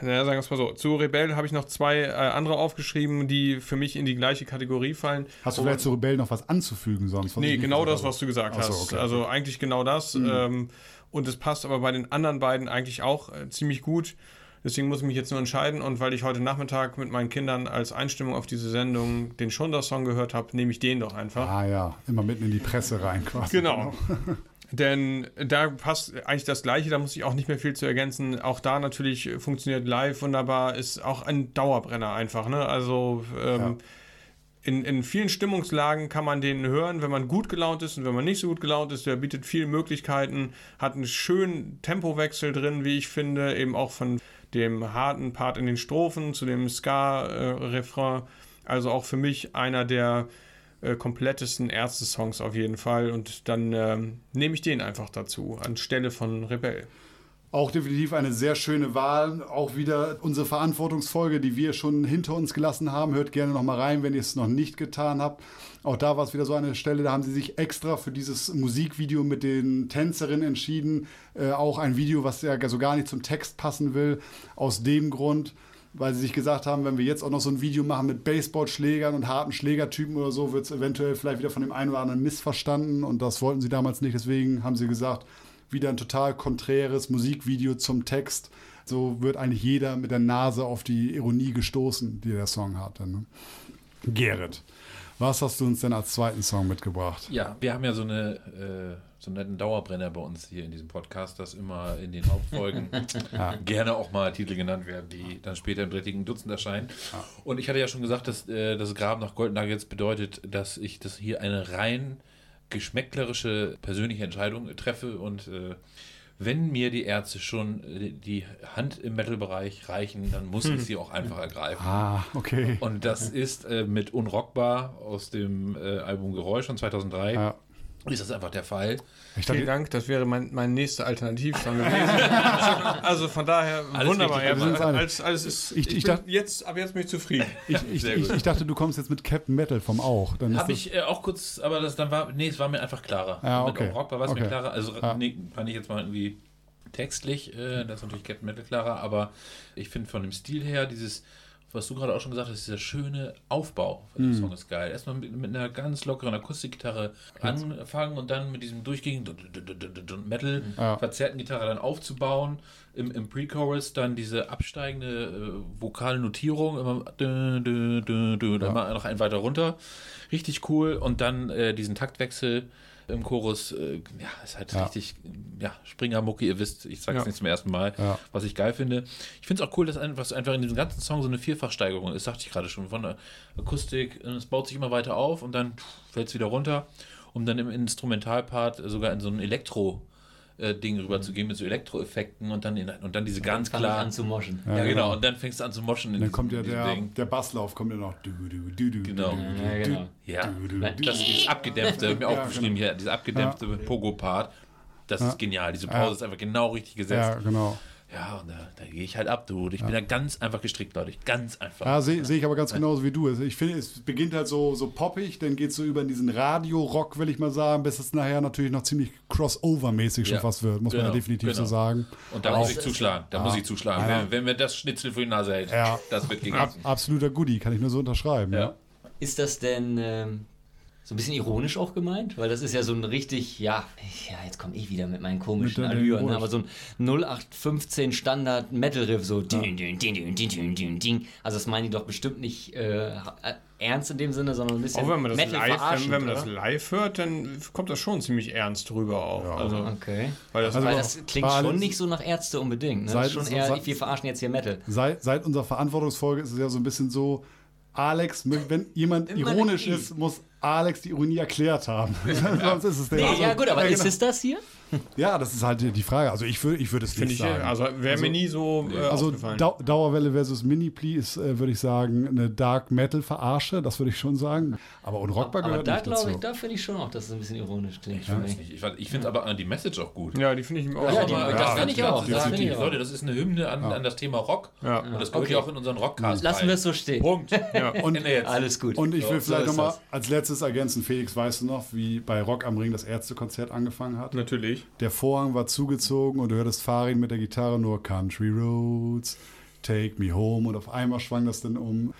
S3: naja, sagen wir es mal so, zu Rebell habe ich noch zwei äh, andere aufgeschrieben, die für mich in die gleiche Kategorie fallen.
S1: Hast du vielleicht zu Rebell noch was anzufügen sonst?
S3: Nee, genau das, was du gesagt
S1: Ach so,
S3: hast.
S1: okay. Mhm.
S3: Also eigentlich genau das. Ähm, und es passt aber bei den anderen beiden eigentlich auch äh, ziemlich gut. Deswegen muss ich mich jetzt nur entscheiden. Und weil ich heute Nachmittag mit meinen Kindern als Einstimmung auf diese Sendung den Schonder-Song gehört habe, nehme ich den doch einfach.
S1: Ah ja, immer mitten in die Presse rein quasi.
S3: Genau. Denn da passt eigentlich das Gleiche, da muss ich auch nicht mehr viel zu ergänzen. Auch da natürlich funktioniert live wunderbar, ist auch ein Dauerbrenner einfach. Ne? Also ähm,
S1: Ja.
S3: in, in vielen Stimmungslagen kann man den hören, wenn man gut gelaunt ist und wenn man nicht so gut gelaunt ist. Der bietet viele Möglichkeiten, hat einen schönen Tempowechsel drin, wie ich finde, eben auch von dem harten Part in den Strophen, zu dem Ska-Refrain. Also auch für mich einer der äh, komplettesten Ärzte-Songs auf jeden Fall. Und dann ähm, nehme ich den einfach dazu, anstelle von Rebell.
S1: Auch definitiv eine sehr schöne Wahl. Auch wieder unsere Verantwortungsfolge, die wir schon hinter uns gelassen haben. Hört gerne noch mal rein, wenn ihr es noch nicht getan habt. Auch da war es wieder so eine Stelle, da haben sie sich extra für dieses Musikvideo mit den Tänzerinnen entschieden. Äh, auch ein Video, was ja so gar nicht zum Text passen will. Aus dem Grund, weil sie sich gesagt haben, wenn wir jetzt auch noch so ein Video machen mit Baseballschlägern und harten Schlägertypen oder so, wird es eventuell vielleicht wieder von dem einen oder anderen missverstanden. Und das wollten sie damals nicht. Deswegen haben sie gesagt, wieder ein total konträres Musikvideo zum Text. So wird eigentlich jeder mit der Nase auf die Ironie gestoßen, die der Song hatte. Ne? Gerrit, was hast du uns denn als zweiten Song mitgebracht?
S2: Ja, wir haben ja so eine äh, so einen netten Dauerbrenner bei uns hier in diesem Podcast, dass immer in den Hauptfolgen gerne auch mal Titel genannt werden, die dann später im drittigen Dutzend erscheinen. Und ich hatte ja schon gesagt, dass äh, das Graben nach Gold Nuggets bedeutet, dass ich das hier eine rein geschmäcklerische persönliche Entscheidung treffe und äh, wenn mir die Ärzte schon äh, die Hand im Metal-Bereich reichen, dann muss ich sie auch einfach ergreifen.
S1: Ah, okay.
S2: Und das ist äh, mit Unrockbar aus dem äh, Album Geräusch von 2003.
S1: Ja.
S2: Ist das einfach der Fall?
S1: Ich
S3: Vielen
S1: dachte,
S3: Dank, das wäre mein, mein nächster Alternativsong gewesen. also von daher
S2: Alles
S3: wunderbar. Ja, alles, alles ist,
S1: Ich-
S3: ich,
S1: ich
S3: bin
S1: dachte-
S3: jetzt, ab jetzt bin ich zufrieden.
S1: ich, ich, dachte, du kommst jetzt mit Captain Metal vom Auch. Dann ist
S2: Habe
S1: das-
S2: ich äh, auch kurz, aber das dann war, nee, es war mir einfach klarer.
S1: Ja,
S2: Mit
S1: okay.
S2: Rockbar war es mir
S1: Okay.
S2: klarer. Also
S1: Ja.
S2: nee, fand ich jetzt mal irgendwie textlich, äh, das ist natürlich Captain Metal klarer, aber ich finde von dem Stil her dieses, was du gerade auch schon gesagt hast, dieser schöne Aufbau von
S1: Mhm.
S2: dem Song ist geil. Erstmal mit, mit einer ganz lockeren Akustikgitarre anfangen und dann mit diesem durchgehenden Metal
S1: Ja.
S2: verzerrten Gitarre dann aufzubauen. Im, im Pre-Chorus dann diese absteigende äh, vokale Notierung, immer, dü, dü, dü, dü, dann mal noch ein weiter runter. Richtig cool. Und dann äh, diesen Taktwechsel im Chorus, äh, ja, ist halt
S1: Ja.
S2: richtig, ja, Springermucki, ihr wisst, ich sag's
S3: Ja.
S2: nicht zum ersten Mal,
S1: Ja.
S2: was ich geil finde. Ich finde es auch cool, dass einfach, einfach in diesem ganzen Song so eine Vierfachsteigerung ist, sagte ich gerade schon, von der Akustik, äh, es baut sich immer weiter auf und dann fällt es wieder runter, um dann im Instrumentalpart sogar in so ein Elektro- äh, Ding rüberzugehen mit so Elektroeffekten und dann, in, und dann diese ganz
S5: ich
S2: klar.
S5: an zu moschen.
S2: Ja,
S1: Ja,
S2: genau.
S1: genau.
S2: Und dann fängst du an zu moschen in
S1: dann
S2: diesem-
S1: kommt ja der, der Basslauf, kommt ja noch. Du, du, du, du,
S2: Genau.
S5: Ja, genau.
S2: Ja, das ist abgedämpfte, mir
S1: Ja,
S2: aufgeschrieben hier, dieser abgedämpfte Pogo-Part. Das ist genial. Diese Pause ist einfach genau richtig gesetzt.
S1: Ja, genau.
S2: Ja, und da, da gehe ich halt ab, du. Ich bin da ganz einfach gestrickt, Leute. Ganz einfach.
S1: Ja, sehe seh ich aber ganz genauso wie du. Also ich finde, es beginnt halt so, so poppig, dann geht es so über in diesen Radio-Rock, will ich mal sagen, bis es nachher natürlich noch ziemlich Crossover-mäßig schon
S2: Ja,
S1: fast wird, muss man ja
S2: genau,
S1: definitiv so
S2: genau.
S1: sagen.
S2: Und da
S5: Aber
S2: muss ich zuschlagen. Da muss ich zuschlagen.
S1: Ja.
S2: Wenn, wenn mir das Schnitzel vor die Nase hält,
S1: Ja.
S2: das wird
S1: Ab,
S2: gegessen.
S1: absoluter Goodie, kann ich nur so unterschreiben.
S2: Ja.
S1: Ja.
S5: Ist das denn ähm, so ein bisschen ironisch auch gemeint? Weil das ist ja so ein richtig, ja, ja jetzt komme ich wieder mit meinen komischen
S1: Mit
S5: Allüren, ne? Aber so ein 0815 Standard Metal Riff, so ding, ding, ding, ding, ding, ding, ding, ding. Also das meinen die doch bestimmt nicht äh, ernst in dem Sinne, sondern ein bisschen
S3: Auch wenn man das,
S5: Metal
S3: live, wenn, wenn man das live hört, dann kommt das schon ziemlich ernst rüber auch. Also,
S5: Okay.
S3: weil das
S1: Also
S5: Weil das klingt schon
S1: alles-
S5: nicht so nach Ärzte unbedingt. Ne? Das
S1: Seit-
S5: ist schon eher,
S1: seit-
S5: wir verarschen jetzt hier Metal.
S1: Seit, seit unserer Verantwortungsfolge ist es ja so ein bisschen so, Alex, wenn jemand
S5: Immer
S1: ironisch ist, muss Alex die Ironie erkliert haben. Sonst ist es der.
S5: Nee, ja gut, aber
S1: ja,
S5: ist
S1: genau.
S5: es das hier?
S1: Ja, das ist halt die Frage. Also ich würde ich würd es
S3: finde
S1: nicht
S3: ich,
S1: sagen.
S3: also wäre mir nie so äh,
S1: Also. Dau Dauerwelle versus Mini-Pli ist, äh, würde ich sagen, eine Dark Metal-Verarsche, das würde ich schon sagen. Aber unrockbar
S5: Aber
S1: gehört
S5: da
S1: nicht dazu.
S5: ich, da finde ich schon auch, dass es ein bisschen ironisch klingt.
S2: Ich nicht. Ich, weiß- ich finde aber die Message auch gut.
S3: ja, die finde ich auch.
S5: Ja, die-
S2: Aber
S5: das finde ich auch, das
S2: sagen,
S5: finde ich.
S2: Leute, das ist eine Hymne an, an das Thema Rock.
S3: Ja.
S2: Und das gehört
S5: Okay.
S2: ja auch in unseren Rockcast.
S5: Lassen wir es so stehen.
S2: Punkt.
S3: Ja.
S1: Und.
S5: Alles gut.
S1: und ich will vielleicht nochmal als letztes ergänzen, Felix, weißt du noch, wie bei Rock am Ring das Ärztekonzert angefangen hat?
S3: Natürlich.
S1: Der Vorhang war zugezogen und du hörtest Farin mit der Gitarre nur Country Roads, Take Me Home und auf einmal schwang das dann um.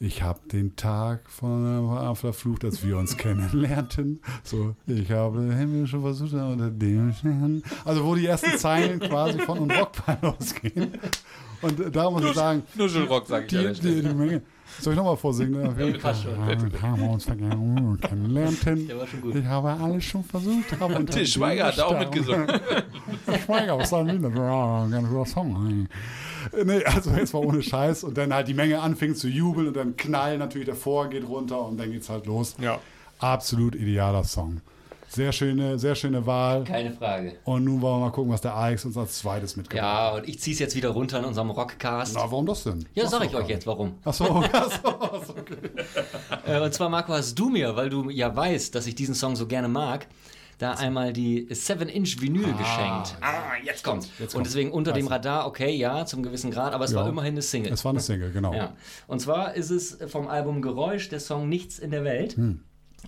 S1: Ich habe den Tag von verflucht, als wir uns kennenlernten. So, ich habe den Himmel schon versucht unter dem Stern. Also wo die ersten Zeilen quasi von und Rockball ausgehen. Und äh, da muss ich sagen,
S2: Nuschelrock, sag ich
S1: die, die, die Menge. Soll ich nochmal vorsingen?
S5: passt schon.
S1: Wir haben uns vergangen kennenlernten.
S5: Der war schon gut.
S1: Ich habe alles schon versucht. Habe unter
S2: Til Schweiger hat da auch mitgesungen.
S1: Schweiger, was soll denn das? Ja, ein ganz guter Song. Nee, also jetzt war ohne Scheiß und dann halt die Menge anfing zu jubeln und dann knallen natürlich der Vorhang geht runter und dann geht's halt los.
S3: Ja.
S1: Absolut idealer Song. Sehr schöne, sehr schöne Wahl.
S5: Keine Frage.
S1: Und nun wollen wir mal gucken, was der Alex uns als zweites mitgebracht hat.
S5: Ja, und ich zieh's jetzt wieder runter in unserem Rockcast.
S1: Na, warum das denn?
S5: Ja,
S1: Sag's
S5: sag
S1: doch
S5: ich euch jetzt, warum.
S1: Ach so, ach so, ach so, okay.
S5: Äh, und zwar, Marco, hast du mir, weil du ja weißt, dass ich diesen Song so gerne mag, da einmal die 7-Inch-Vinyl geschenkt. Ah, jetzt kommt's.
S1: Jetzt
S5: Und deswegen unter dem. Radar, okay, ja, zum gewissen Grad, aber es war
S1: Ja.
S5: immerhin eine Single.
S1: Es war eine Single, genau.
S5: Ja. Und zwar ist es vom Album Geräusch der Song Nichts in der Welt.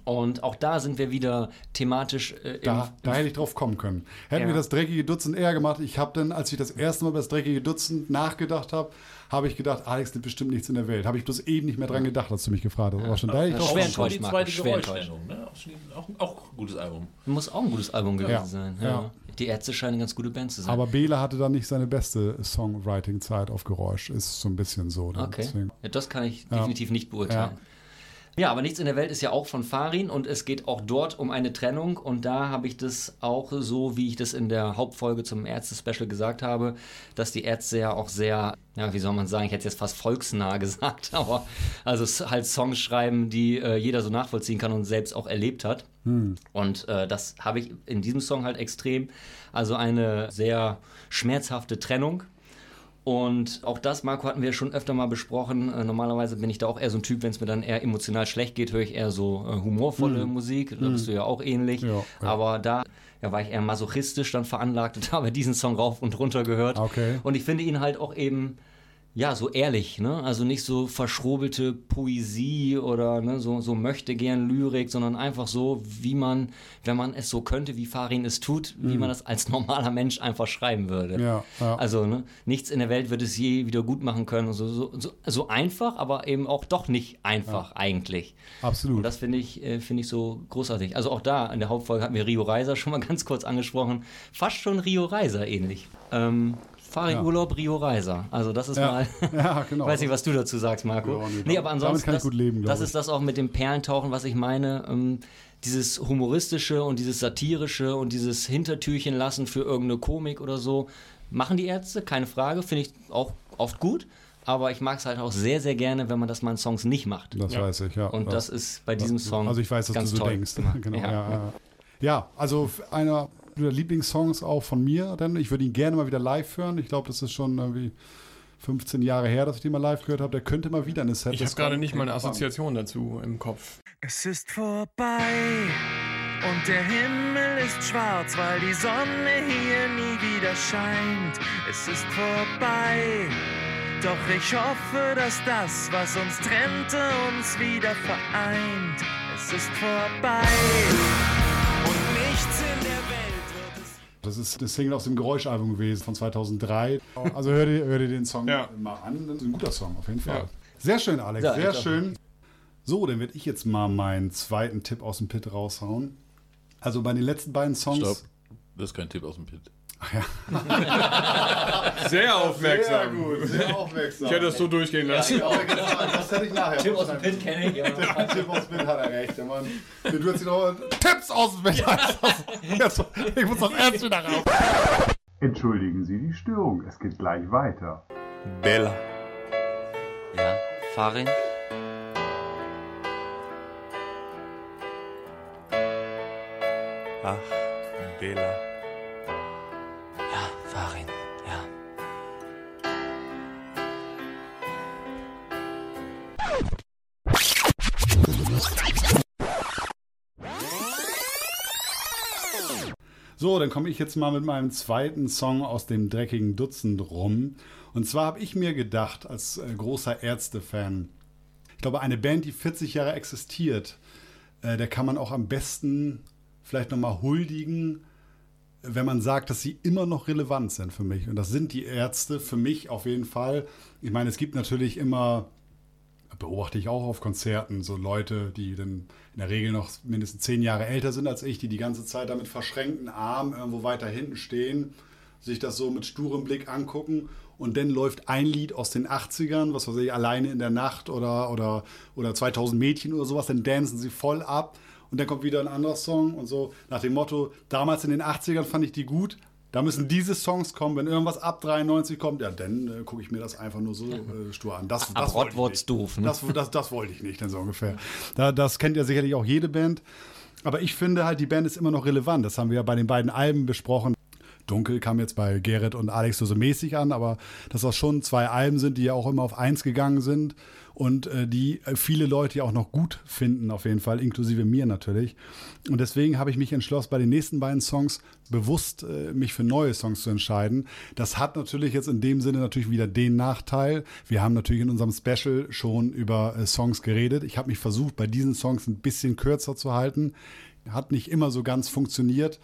S5: Und auch da sind wir wieder thematisch äh, im,
S1: Da, da hätte ich drauf kommen können. Hätten
S5: Ja.
S1: wir das dreckige Dutzend eher gemacht. Ich habe dann, als ich das erste Mal über das dreckige Dutzend nachgedacht habe, habe ich gedacht, Alex nimmt bestimmt nichts in der Welt. Habe ich bloß eben nicht mehr dran gedacht, als du mich gefragt hast. Aber schon da hätte ich
S5: Ja,
S1: drauf
S5: schwer
S1: kommen
S2: Schon die zweite. Geräuschnennung, ne? Auch, auch, ein gutes Album.
S5: muss auch ein gutes Album gewesen
S1: Ja.
S5: sein.
S1: Ja.
S5: Ja. Die Ärzte scheinen eine ganz gute Band zu sein.
S1: Aber Bela hatte dann nicht seine beste Songwriting-Zeit auf Geräusch. Ist so ein bisschen so. dann.
S5: Okay.
S1: Deswegen.
S5: Ja, das kann ich
S1: Ja.
S5: definitiv nicht beurteilen. Ja. aber nichts in der Welt ist ja auch von Farin und es geht auch dort um eine Trennung und da habe ich das auch so, wie ich das in der Hauptfolge zum Ärzte-Special gesagt habe, dass die Ärzte ja auch sehr, ja, wie soll man sagen, ich hätte es jetzt fast volksnah gesagt, aber also halt Songs schreiben, die äh, jeder so nachvollziehen kann und selbst auch erlebt hat. Und äh, das habe ich in diesem Song halt extrem. Also eine sehr schmerzhafte Trennung. Und auch das, Marco, hatten wir schon öfter mal besprochen. Äh, normalerweise bin ich da auch eher so ein Typ, wenn es mir dann eher emotional schlecht geht, höre ich eher so äh, humorvolle Musik. Da bist du ja auch ähnlich.
S1: Ja, ja.
S5: Aber da ja, war ich eher masochistisch dann veranlagt und habe diesen Song rauf und runter gehört.
S1: Okay.
S5: Und ich finde ihn halt auch eben, ja, so ehrlich, ne? Also nicht so verschrobelte Poesie oder ne, so, so möchte gern Lyrik, sondern einfach so, wie man, wenn man es so könnte, wie Farin es tut, wie man das als normaler Mensch einfach schreiben würde.
S1: Mhm. Ja, ja.
S5: Also, ne, nichts in der Welt wird es je wieder gut machen können. und So, so, so, so einfach, aber eben auch doch nicht einfach eigentlich. Und
S1: Absolut.
S5: das finde ich, äh, finde ich so großartig. Also auch da in der Hauptfolge hatten wir Rio Reiser schon mal ganz kurz angesprochen. Fast schon Rio Reiser ähnlich. Ähm, Farin
S1: Ja.
S5: Urlaub, Rio Reiser. Also das ist
S1: Ja.
S5: mal.
S1: ja, genau.
S5: Ich weiß nicht, was du dazu sagst, Marco.
S1: Ja, nee,
S5: aber ansonsten,
S1: damit kann ich
S5: das,
S1: gut leben,
S5: das
S1: ich.
S5: ist das auch mit dem Perlentauchen, was ich meine. Ähm, dieses humoristische und dieses satirische und dieses Hintertürchen lassen für irgendeine Komik oder so, machen die Ärzte, keine Frage, finde ich auch oft gut. Aber ich mag es halt auch sehr, sehr gerne, wenn man das mal in Songs nicht macht.
S1: Das weiß ich, ja.
S5: Und das ist bei diesem Song.
S1: Also ich weiß, dass
S5: ganz
S1: du so
S5: toll
S1: denkst.
S5: gemacht.
S1: genau, ja.
S5: Ja.
S1: Ja, ja, also einer der Lieblingssongs auch von mir, denn ich würde ihn gerne mal wieder live hören. Ich glaube, das ist schon irgendwie 15 Jahre her, dass ich den mal live gehört habe. Der könnte mal wieder eine Set.
S3: Ich habe gerade nicht mal eine Assoziation dazu im Kopf.
S4: Es ist vorbei und der Himmel ist schwarz, weil die Sonne hier nie wieder scheint. Es ist vorbei, doch ich hoffe, dass das, was uns trennte, uns wieder vereint. Es ist vorbei
S1: Das ist eine Single aus dem Geräuschalbum gewesen von 2003. Also hör dir, hör dir den Song
S3: Ja.
S1: mal an. Das ist ein guter Song, auf jeden Fall.
S3: Ja.
S1: Sehr schön, Alex.
S5: Ja,
S1: sehr schön. So, dann werde ich jetzt mal meinen zweiten Tipp aus dem Pit raushauen. Also bei den letzten beiden Songs.
S2: Stopp. Das ist kein Tipp aus dem Pit.
S3: Sehr aufmerksam.
S1: Sehr gut, sehr aufmerksam.
S3: Ich hätte das so durchgehen lassen.
S1: Ja, genau, das hätte ich nachher.
S5: Tim aus dem Pit kenne ich. Ja.
S1: Der Tipp aus dem Pit hat er recht. Der Mann. Du hast wieder Tipps aus dem Pit. ich muss das ernst wieder raus.
S6: Entschuldigen Sie die Störung, es geht gleich weiter.
S7: Bella.
S5: ja, Farin.
S7: Ach, Bella.
S1: So, dann komme ich jetzt mal mit meinem zweiten Song aus dem dreckigen Dutzend rum. Und zwar habe ich mir gedacht, als äh, großer Ärzte-Fan, ich glaube, eine Band, die 40 Jahre existiert, äh, der kann man auch am besten vielleicht nochmal huldigen, wenn man sagt, dass sie immer noch relevant sind für mich. Und das sind die Ärzte für mich auf jeden Fall. Ich meine, es gibt natürlich immer beobachte ich auch auf Konzerten, so Leute, die dann in der Regel noch mindestens zehn Jahre älter sind als ich, die die ganze Zeit da mit verschränkten Armen irgendwo weiter hinten stehen, sich das so mit sturem Blick angucken und dann läuft ein Lied aus den 80ern, was weiß ich, alleine in der Nacht oder, oder, oder 2000 Mädchen oder sowas, dann dancen sie voll ab und dann kommt wieder ein anderer Song und so nach dem Motto, damals in den 80ern fand ich die gut, da müssen diese Songs kommen. Wenn irgendwas ab 93 kommt, ja, dann äh, gucke ich mir das einfach nur so äh, stur an. Das,
S5: Ab
S1: das wollte ich
S5: Rottwurz
S1: nicht.
S5: doof, ne?
S1: Das, das, das wollte ich nicht, dann so ungefähr. Da, das kennt ja sicherlich auch jede Band. Aber ich finde halt, die Band ist immer noch relevant. Das haben wir ja bei den beiden Alben besprochen. Dunkel kam jetzt bei Gerrit und Alex so, so mäßig an, aber dass das schon zwei Alben sind, die ja auch immer auf eins gegangen sind und äh, die äh, viele Leute ja auch noch gut finden, auf jeden Fall, inklusive mir natürlich. Und deswegen habe ich mich entschlossen, bei den nächsten beiden Songs bewusst äh, mich für neue Songs zu entscheiden. Das hat natürlich jetzt in dem Sinne natürlich wieder den Nachteil. Wir haben natürlich in unserem Special schon über äh, Songs geredet. Ich habe mich versucht, bei diesen Songs ein bisschen kürzer zu halten. Hat nicht immer so ganz funktioniert.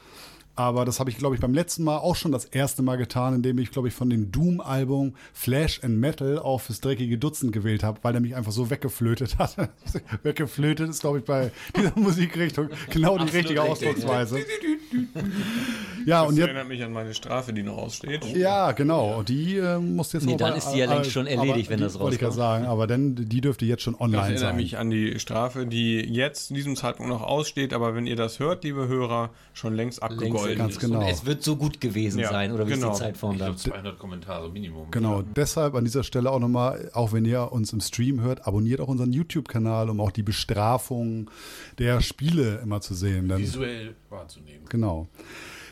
S1: Aber das habe ich, glaube ich, beim letzten Mal auch schon das erste Mal getan, indem ich, glaube ich, von dem Doom-Album Flash and Metal auf fürs dreckige Dutzend gewählt habe, weil er mich einfach so weggeflötet hat. weggeflötet ist, glaube ich, bei dieser Musikrichtung genau die
S2: Absolut
S1: richtige
S2: richtig.
S1: Ausdrucksweise. ja,
S3: Das
S1: und jetzt.
S3: erinnert mich an meine Strafe, die noch aussteht.
S1: Ja, genau. Und die äh, muss jetzt
S5: Nee,
S1: noch
S5: dann
S1: bei-
S5: ist die ja längst schon
S1: aber
S5: erledigt, wenn
S1: die
S5: das
S1: Wollte ich gerade
S5: rauskommt.
S1: sagen, aber dann, die dürfte jetzt schon
S3: Das
S1: online
S3: erinnert
S1: sein.
S3: mich an die Strafe, die jetzt in diesem Zeitpunkt noch aussteht, aber wenn ihr das hört, liebe Hörer, schon längst abgegolten
S1: Ganz
S3: ist.
S1: genau.
S5: Es wird so gut gewesen
S3: Ja,
S5: sein, oder wie
S3: genau.
S5: ist die Zeitform
S2: Ich
S5: dann?
S2: glaube 200 Kommentare Minimum.
S1: Genau, deshalb an dieser Stelle auch nochmal, auch wenn ihr uns im Stream hört, abonniert auch unseren YouTube-Kanal, um auch die Bestrafung der Spiele immer zu sehen. Denn,
S2: Visuell wahrzunehmen.
S1: genau.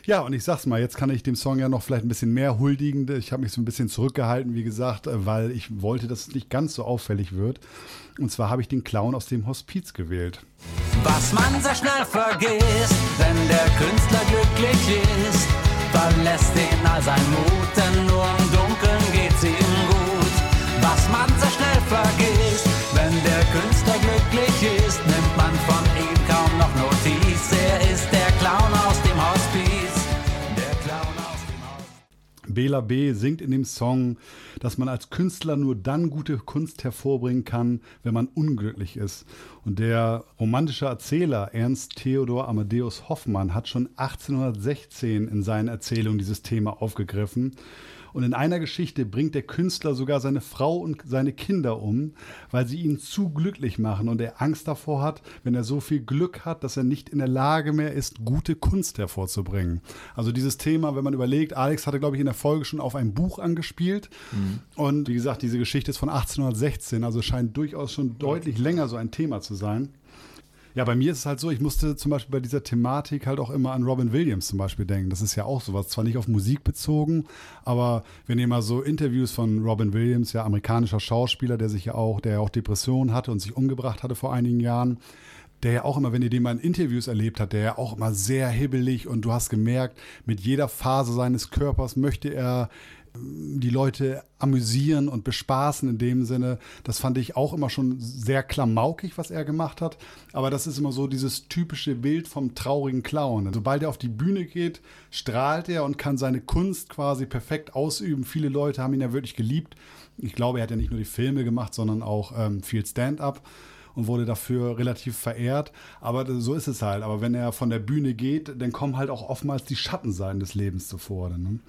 S1: Ja, und ich sag's mal, jetzt kann ich dem Song ja noch vielleicht ein bisschen mehr huldigen. Ich habe mich so ein bisschen zurückgehalten, wie gesagt, äh, weil ich wollte, dass es nicht ganz so auffällig wird. Und zwar habe ich den Clown aus dem Hospiz gewählt.
S8: Was man sehr schnell vergisst, wenn der Künstler glücklich ist, verlässt ihn all sein Mut, denn nur im Dunkeln geht's ihm gut. Was man sehr schnell vergisst, wenn der Künstler glücklich ist,
S1: Bela B. singt in dem Song, dass man als Künstler nur dann gute Kunst hervorbringen kann, wenn man unglücklich ist. Und der romantische Erzähler Ernst Theodor Amadeus Hoffmann hat schon 1816 in seinen Erzählungen dieses Thema aufgegriffen. Und in einer Geschichte bringt der Künstler sogar seine Frau und seine Kinder um, weil sie ihn zu glücklich machen und er Angst davor hat, wenn er so viel Glück hat, dass er nicht in der Lage mehr ist, gute Kunst hervorzubringen. Also dieses Thema, wenn man überlegt, Alex hatte, glaube ich, in der Folge schon auf ein Buch angespielt. Und wie gesagt, diese Geschichte ist von 1816, also scheint durchaus schon deutlich länger so ein Thema zu sein. Ja, bei mir ist es halt so, ich musste zum Beispiel bei dieser Thematik halt auch immer an Robin Williams zum Beispiel denken. Das ist ja auch sowas, zwar nicht auf Musik bezogen, aber wenn ihr mal so Interviews von Robin Williams, ja amerikanischer Schauspieler, der sich ja auch, der ja auch Depressionen hatte und sich umgebracht hatte vor einigen Jahren, der ja auch immer, wenn ihr den mal in Interviews erlebt habt, der ja auch immer sehr hibbelig und du hast gemerkt, mit jeder Phase seines Körpers möchte er die Leute amüsieren und bespaßen in dem Sinne. Das fand ich auch immer schon sehr klamaukig, was er gemacht hat. Aber das ist immer so dieses typische Bild vom traurigen Clown. Sobald er auf die Bühne geht, strahlt er und kann seine Kunst quasi perfekt ausüben. Viele Leute haben ihn ja wirklich geliebt. Ich glaube, er hat ja nicht nur die Filme gemacht, sondern auch ähm, viel Stand-up und wurde dafür relativ verehrt. Aber so ist es halt. Aber wenn er von der Bühne geht, dann kommen halt auch oftmals die Schattenseiten des Lebens zuvor. Ne?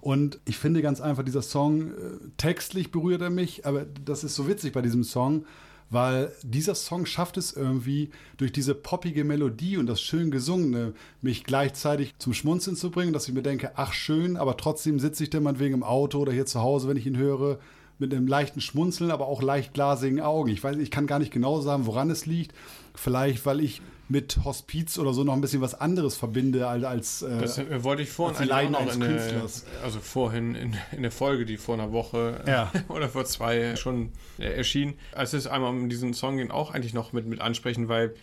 S1: Und ich finde ganz einfach, dieser Song, äh, textlich berührt er mich, aber das ist so witzig bei diesem Song, weil dieser Song schafft es irgendwie, durch diese poppige Melodie und das schön gesungene, mich gleichzeitig zum Schmunzeln zu bringen, dass ich mir denke, ach schön, aber trotzdem sitze ich dann meinetwegen im Auto oder hier zu Hause, wenn ich ihn höre, mit einem leichten Schmunzeln, aber auch leicht glasigen Augen. Ich weiß, ich kann gar nicht genau sagen, woran es liegt. Vielleicht, weil ich mit Hospiz oder so noch ein bisschen was anderes verbinde als, als äh,
S3: Das äh, wollte ich vorhin
S1: als Leiden eines Künstlers.
S3: also vorhin in, in der Folge, die vor einer Woche
S1: Ja.
S3: oder vor zwei schon äh, erschien. Als es einmal um diesen Song ging, auch eigentlich noch mit, mit ansprechen, weil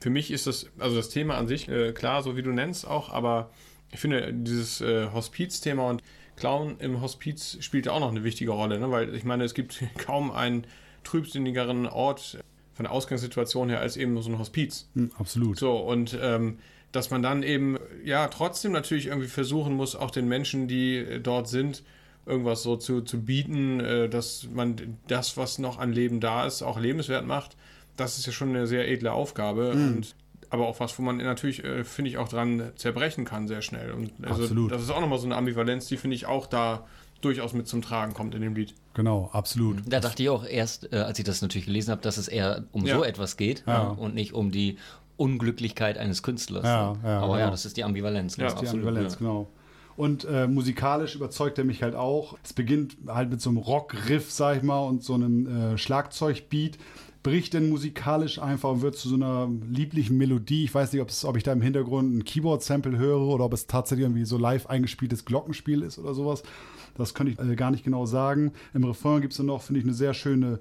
S3: für mich ist das, also das Thema an sich, äh, klar, so wie du nennst auch, aber ich finde dieses äh, Hospiz-Thema und Clown im Hospiz spielt ja auch noch eine wichtige Rolle, ne? weil ich meine, es gibt kaum einen trübsinnigeren Ort von der Ausgangssituation her als eben so ein Hospiz.
S1: Hm, absolut.
S3: So, und ähm, dass man dann eben, ja, trotzdem natürlich irgendwie versuchen muss, auch den Menschen, die äh, dort sind, irgendwas so zu, zu bieten, äh, dass man das, was noch an Leben da ist, auch lebenswert macht. Das ist ja schon eine sehr edle Aufgabe. Und, aber auch was, wo man natürlich, äh, finde ich, auch dran zerbrechen kann, sehr schnell. Und also,
S1: Absolut.
S3: das ist auch nochmal so eine Ambivalenz, die, finde ich, auch da durchaus mit zum Tragen kommt in dem Lied.
S1: Genau, absolut.
S5: Da dachte ich auch erst, äh, als ich das natürlich gelesen habe, dass es eher um
S3: Ja.
S5: so etwas geht
S1: Ja.
S5: äh, und nicht um die Unglücklichkeit eines Künstlers.
S1: Ja,
S5: ne?
S1: ja,
S5: Aber ja,
S1: genau.
S5: das ist die Ambivalenz.
S3: Ja,
S5: ne?
S3: die
S1: Die
S5: Absolut,
S1: Ambivalenz, genau. Und äh, musikalisch überzeugt er mich halt auch. Es beginnt halt mit so einem Rock-Riff, sag ich mal, und so einem äh, Schlagzeugbeat, bricht dann musikalisch einfach und wird zu so einer lieblichen Melodie. Ich weiß nicht, ob, es, ob ich da im Hintergrund ein Keyboard-Sample höre oder ob es tatsächlich irgendwie so live eingespieltes Glockenspiel ist oder sowas. Das könnte ich äh, gar nicht genau sagen. Im Refrain gibt es dann noch, finde ich, eine sehr schöne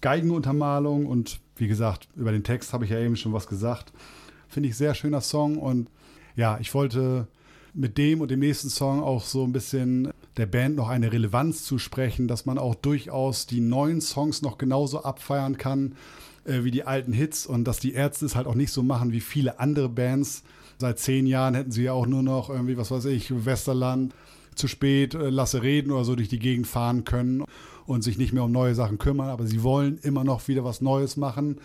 S1: Geigenuntermalung und wie gesagt, über den Text habe ich ja eben schon was gesagt. Finde ich sehr schöner Song und ja, ich wollte mit dem und dem nächsten Song auch so ein bisschen der Band noch eine Relevanz zusprechen, dass man auch durchaus die neuen Songs noch genauso abfeiern kann äh, wie die alten Hits und dass die Ärzte es halt auch nicht so machen wie viele andere Bands. Seit zehn Jahren hätten sie ja auch nur noch irgendwie, was weiß ich, Westerland, zu spät, äh, lasse reden oder so durch die Gegend fahren können und sich nicht mehr um neue Sachen kümmern, aber sie wollen immer noch wieder was Neues machen,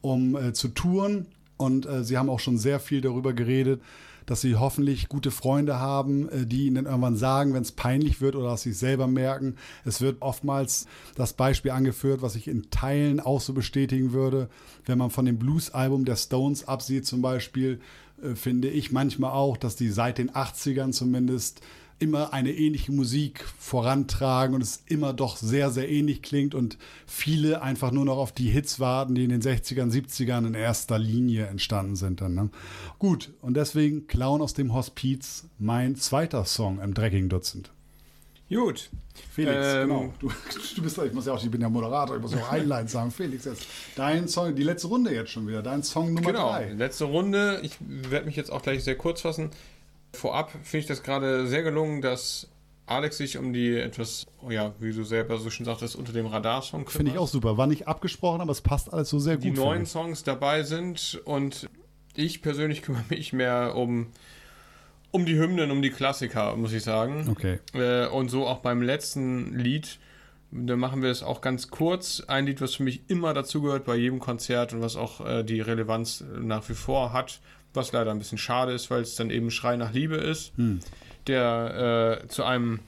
S1: um äh, zu touren. Und äh, sie haben auch schon sehr viel darüber geredet, dass sie hoffentlich gute Freunde haben, äh, die ihnen irgendwann sagen, wenn es peinlich wird oder dass sie es selber merken. Es wird oftmals das Beispiel angeführt, was ich in Teilen auch so bestätigen würde, wenn man von dem Blues-Album der Stones absieht zum Beispiel, äh, finde ich manchmal auch, dass die seit den 80ern zumindest immer eine ähnliche Musik vorantragen und es immer doch sehr, sehr ähnlich klingt und viele einfach nur noch auf die Hits warten, die in den 60ern, 70ern in erster Linie entstanden sind. Dann, ne? Gut, und deswegen Clown aus dem Hospiz, mein zweiter Song im Dreckigen Dutzend.
S3: Gut.
S1: Felix,
S3: Ähm,
S1: genau. Du, du bist, ich muss ja auch, ich bin ja Moderator, ich muss ja auch einleitend sagen. Felix, jetzt dein Song, die letzte Runde jetzt schon wieder, dein Song Nummer
S3: Genau,
S1: drei.
S3: letzte Runde. Ich werde mich jetzt auch gleich sehr kurz fassen. Vorab finde ich das gerade sehr gelungen, dass Alex sich um die etwas, oh ja, wie du selber so schön sagtest, unter dem Radar-Song kümmert.
S1: Finde ich auch super. War nicht abgesprochen, aber es passt alles so sehr gut.
S3: die neuen. Songs dabei sind und ich persönlich kümmere mich mehr um, um die Hymnen, um die Klassiker, muss ich sagen.
S1: Okay.
S3: Äh, und so auch beim letzten Lied, da machen wir es auch ganz kurz. Ein Lied, was für mich immer dazugehört bei jedem Konzert und was auch äh, die Relevanz nach wie vor hat, was leider ein bisschen schade ist, weil es dann eben Schrei nach Liebe ist, der äh, zu einem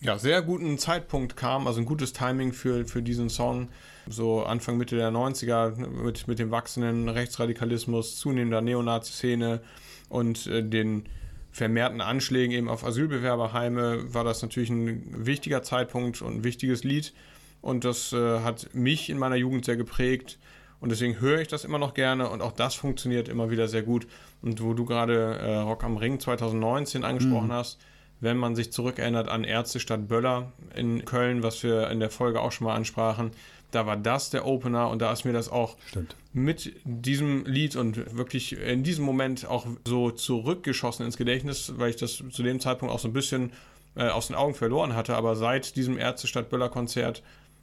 S3: ja, sehr guten Zeitpunkt kam, also ein gutes Timing für, für diesen Song. So Anfang, Mitte der 90er mit, mit dem wachsenden Rechtsradikalismus, zunehmender Neonazi-Szene und äh, den vermehrten Anschlägen eben auf Asylbewerberheime war das natürlich ein wichtiger Zeitpunkt und ein wichtiges Lied. Und das äh, hat mich in meiner Jugend sehr geprägt. Und deswegen höre ich das immer noch gerne und auch das funktioniert immer wieder sehr gut. Und wo du gerade äh, Rock am Ring 2019 angesprochen hast, wenn man sich zurückerinnert an Ärzte statt Böller in Köln, was wir in der Folge auch schon mal ansprachen, da war das der Opener und da ist mir das auch
S1: Stimmt.
S3: mit diesem Lied und wirklich in diesem Moment auch so zurückgeschossen ins Gedächtnis, weil ich das zu dem Zeitpunkt auch so ein bisschen äh, aus den Augen verloren hatte. Aber seit diesem Ärzte statt Böller Konzert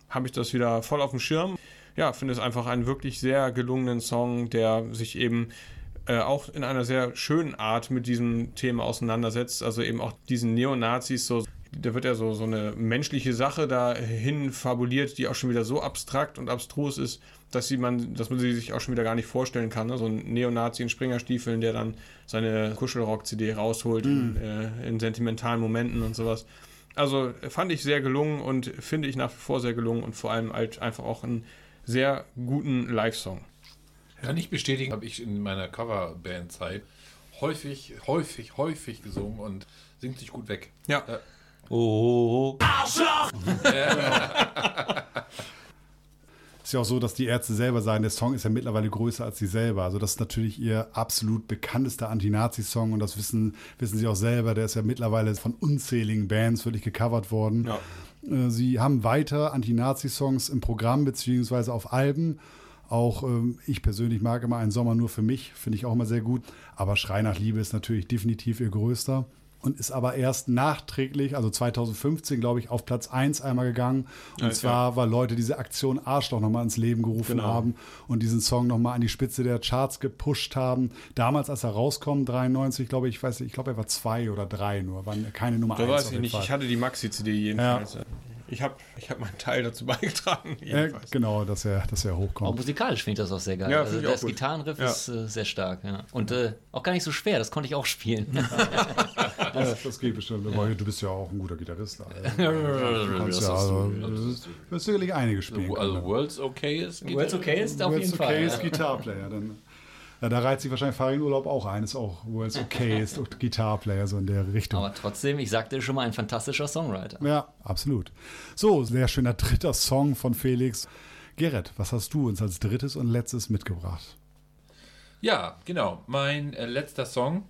S3: habe ich das wieder voll auf dem Schirm. Ja, finde es einfach einen wirklich sehr gelungenen Song, der sich eben äh, auch in einer sehr schönen Art mit diesem Thema auseinandersetzt. Also eben auch diesen Neonazis so. Da wird ja so, so eine menschliche Sache dahin fabuliert, die auch schon wieder so abstrakt und abstrus ist, dass, sie man, dass man sie sich auch schon wieder gar nicht vorstellen kann. Ne? So ein Neonazi in Springerstiefeln, der dann seine Kuschelrock-CD rausholt in, äh, in sentimentalen Momenten und sowas. Also fand ich sehr gelungen und finde ich nach wie vor sehr gelungen und vor allem halt einfach auch einen sehr guten Live-Song.
S2: Kann ich bestätigen, habe ich in meiner Coverband-Zeit häufig, häufig, häufig gesungen und singt sich gut weg.
S3: Ja.
S2: Ja.
S5: Oh,
S1: Ist ja auch so, dass die Ärzte selber sagen, der Song ist ja mittlerweile größer als sie selber. Also das ist natürlich ihr absolut bekanntester Anti-Nazi-Song und das wissen, wissen sie auch selber. Der ist ja mittlerweile von unzähligen Bands wirklich gecovert worden.
S3: Ja.
S1: Äh, Sie haben weiter Anti-Nazi-Songs im Programm beziehungsweise auf Alben. Auch ähm, ich persönlich mag immer einen Sommer nur für mich, finde ich auch immer sehr gut. Aber Schrei nach Liebe ist natürlich definitiv ihr größter und ist aber erst nachträglich, also 2015, glaube ich, auf Platz 1 einmal gegangen. Und
S3: Ja,
S1: zwar, weil Leute diese Aktion Arschloch nochmal ins Leben gerufen
S3: Genau.
S1: haben und diesen Song nochmal an die Spitze der Charts gepusht haben. Damals, als er rauskommt, 93, glaube ich, ich weiß nicht, ich glaube, er war zwei oder drei nur, waren keine Nummer
S3: Da
S1: eins.
S3: weiß
S1: auf
S3: ich nicht.
S1: Fall.
S3: Ich hatte die Maxi-CD jedenfalls. Ich habe ich hab meinen Teil dazu beigetragen.
S1: äh, genau, dass er, dass er
S5: Auch
S1: hochkommt.
S5: musikalisch finde ich das auch sehr geil.
S3: Ja,
S5: also
S3: auch
S5: das. Gitarrenriff
S3: Ja.
S5: ist äh, sehr stark, ja. Und äh, auch gar nicht so schwer, das konnte ich auch spielen.
S1: Das, das geht bestimmt. Du bist ja auch ein guter Gitarrist. Also. Du
S5: das
S1: kannst
S5: ist
S1: ja, also, wirst sicherlich einige spielen.
S2: Also
S1: können.
S2: World's Okay ist. geht
S5: World's okay ist auf
S1: World's
S5: jeden
S1: okay
S5: Fall.
S1: ist Gitarplayer. Dann, ja, da reizt sich wahrscheinlich Farin Urlaub auch ein. Ist auch World's okay ist und Gitarplayer, so in der Richtung.
S5: Aber trotzdem, ich sagte schon mal, ein fantastischer Songwriter.
S1: Ja, absolut. So, sehr schöner dritter Song von Felix. Gerrit, was hast du uns als drittes und letztes mitgebracht?
S2: Ja, genau. Mein äh, letzter Song.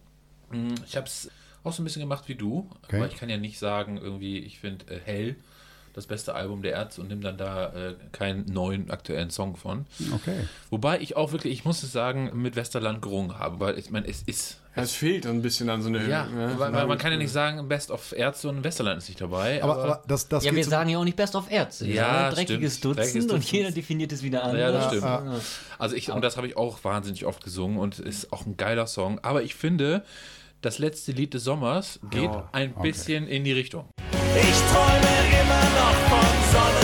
S2: Hm, Ich habe es auch so ein bisschen gemacht wie du,
S1: Okay.
S2: aber ich kann ja nicht sagen, irgendwie, ich finde äh, Hell das beste Album der Ärzte und nimm dann da äh, keinen neuen aktuellen Song von.
S1: Okay.
S2: Wobei ich auch wirklich, ich muss es sagen, mit Westerland gerungen habe, weil ich meine, es ist.
S3: Es fehlt ein bisschen an so eine
S2: Ja,
S3: ne?
S2: weil, weil man kann ja nicht sagen, Best of Ärzte und Westerland ist nicht dabei.
S1: Aber, aber das, das
S5: Ja, wir sagen ja auch nicht Best of Ärzte. Wir
S2: Ja,
S5: sagen dreckiges
S2: stimmt.
S5: Dutzend
S2: Dreckiges
S5: und
S2: Dutzend.
S5: jeder definiert es wieder anders.
S2: Ja, das stimmt.
S5: Ja.
S2: Also ich, und das habe ich auch wahnsinnig oft gesungen und ist auch ein geiler Song. Aber ich finde, das letzte Lied des Sommers geht ein bisschen in die Richtung.
S4: Ich träume immer noch von Sonne,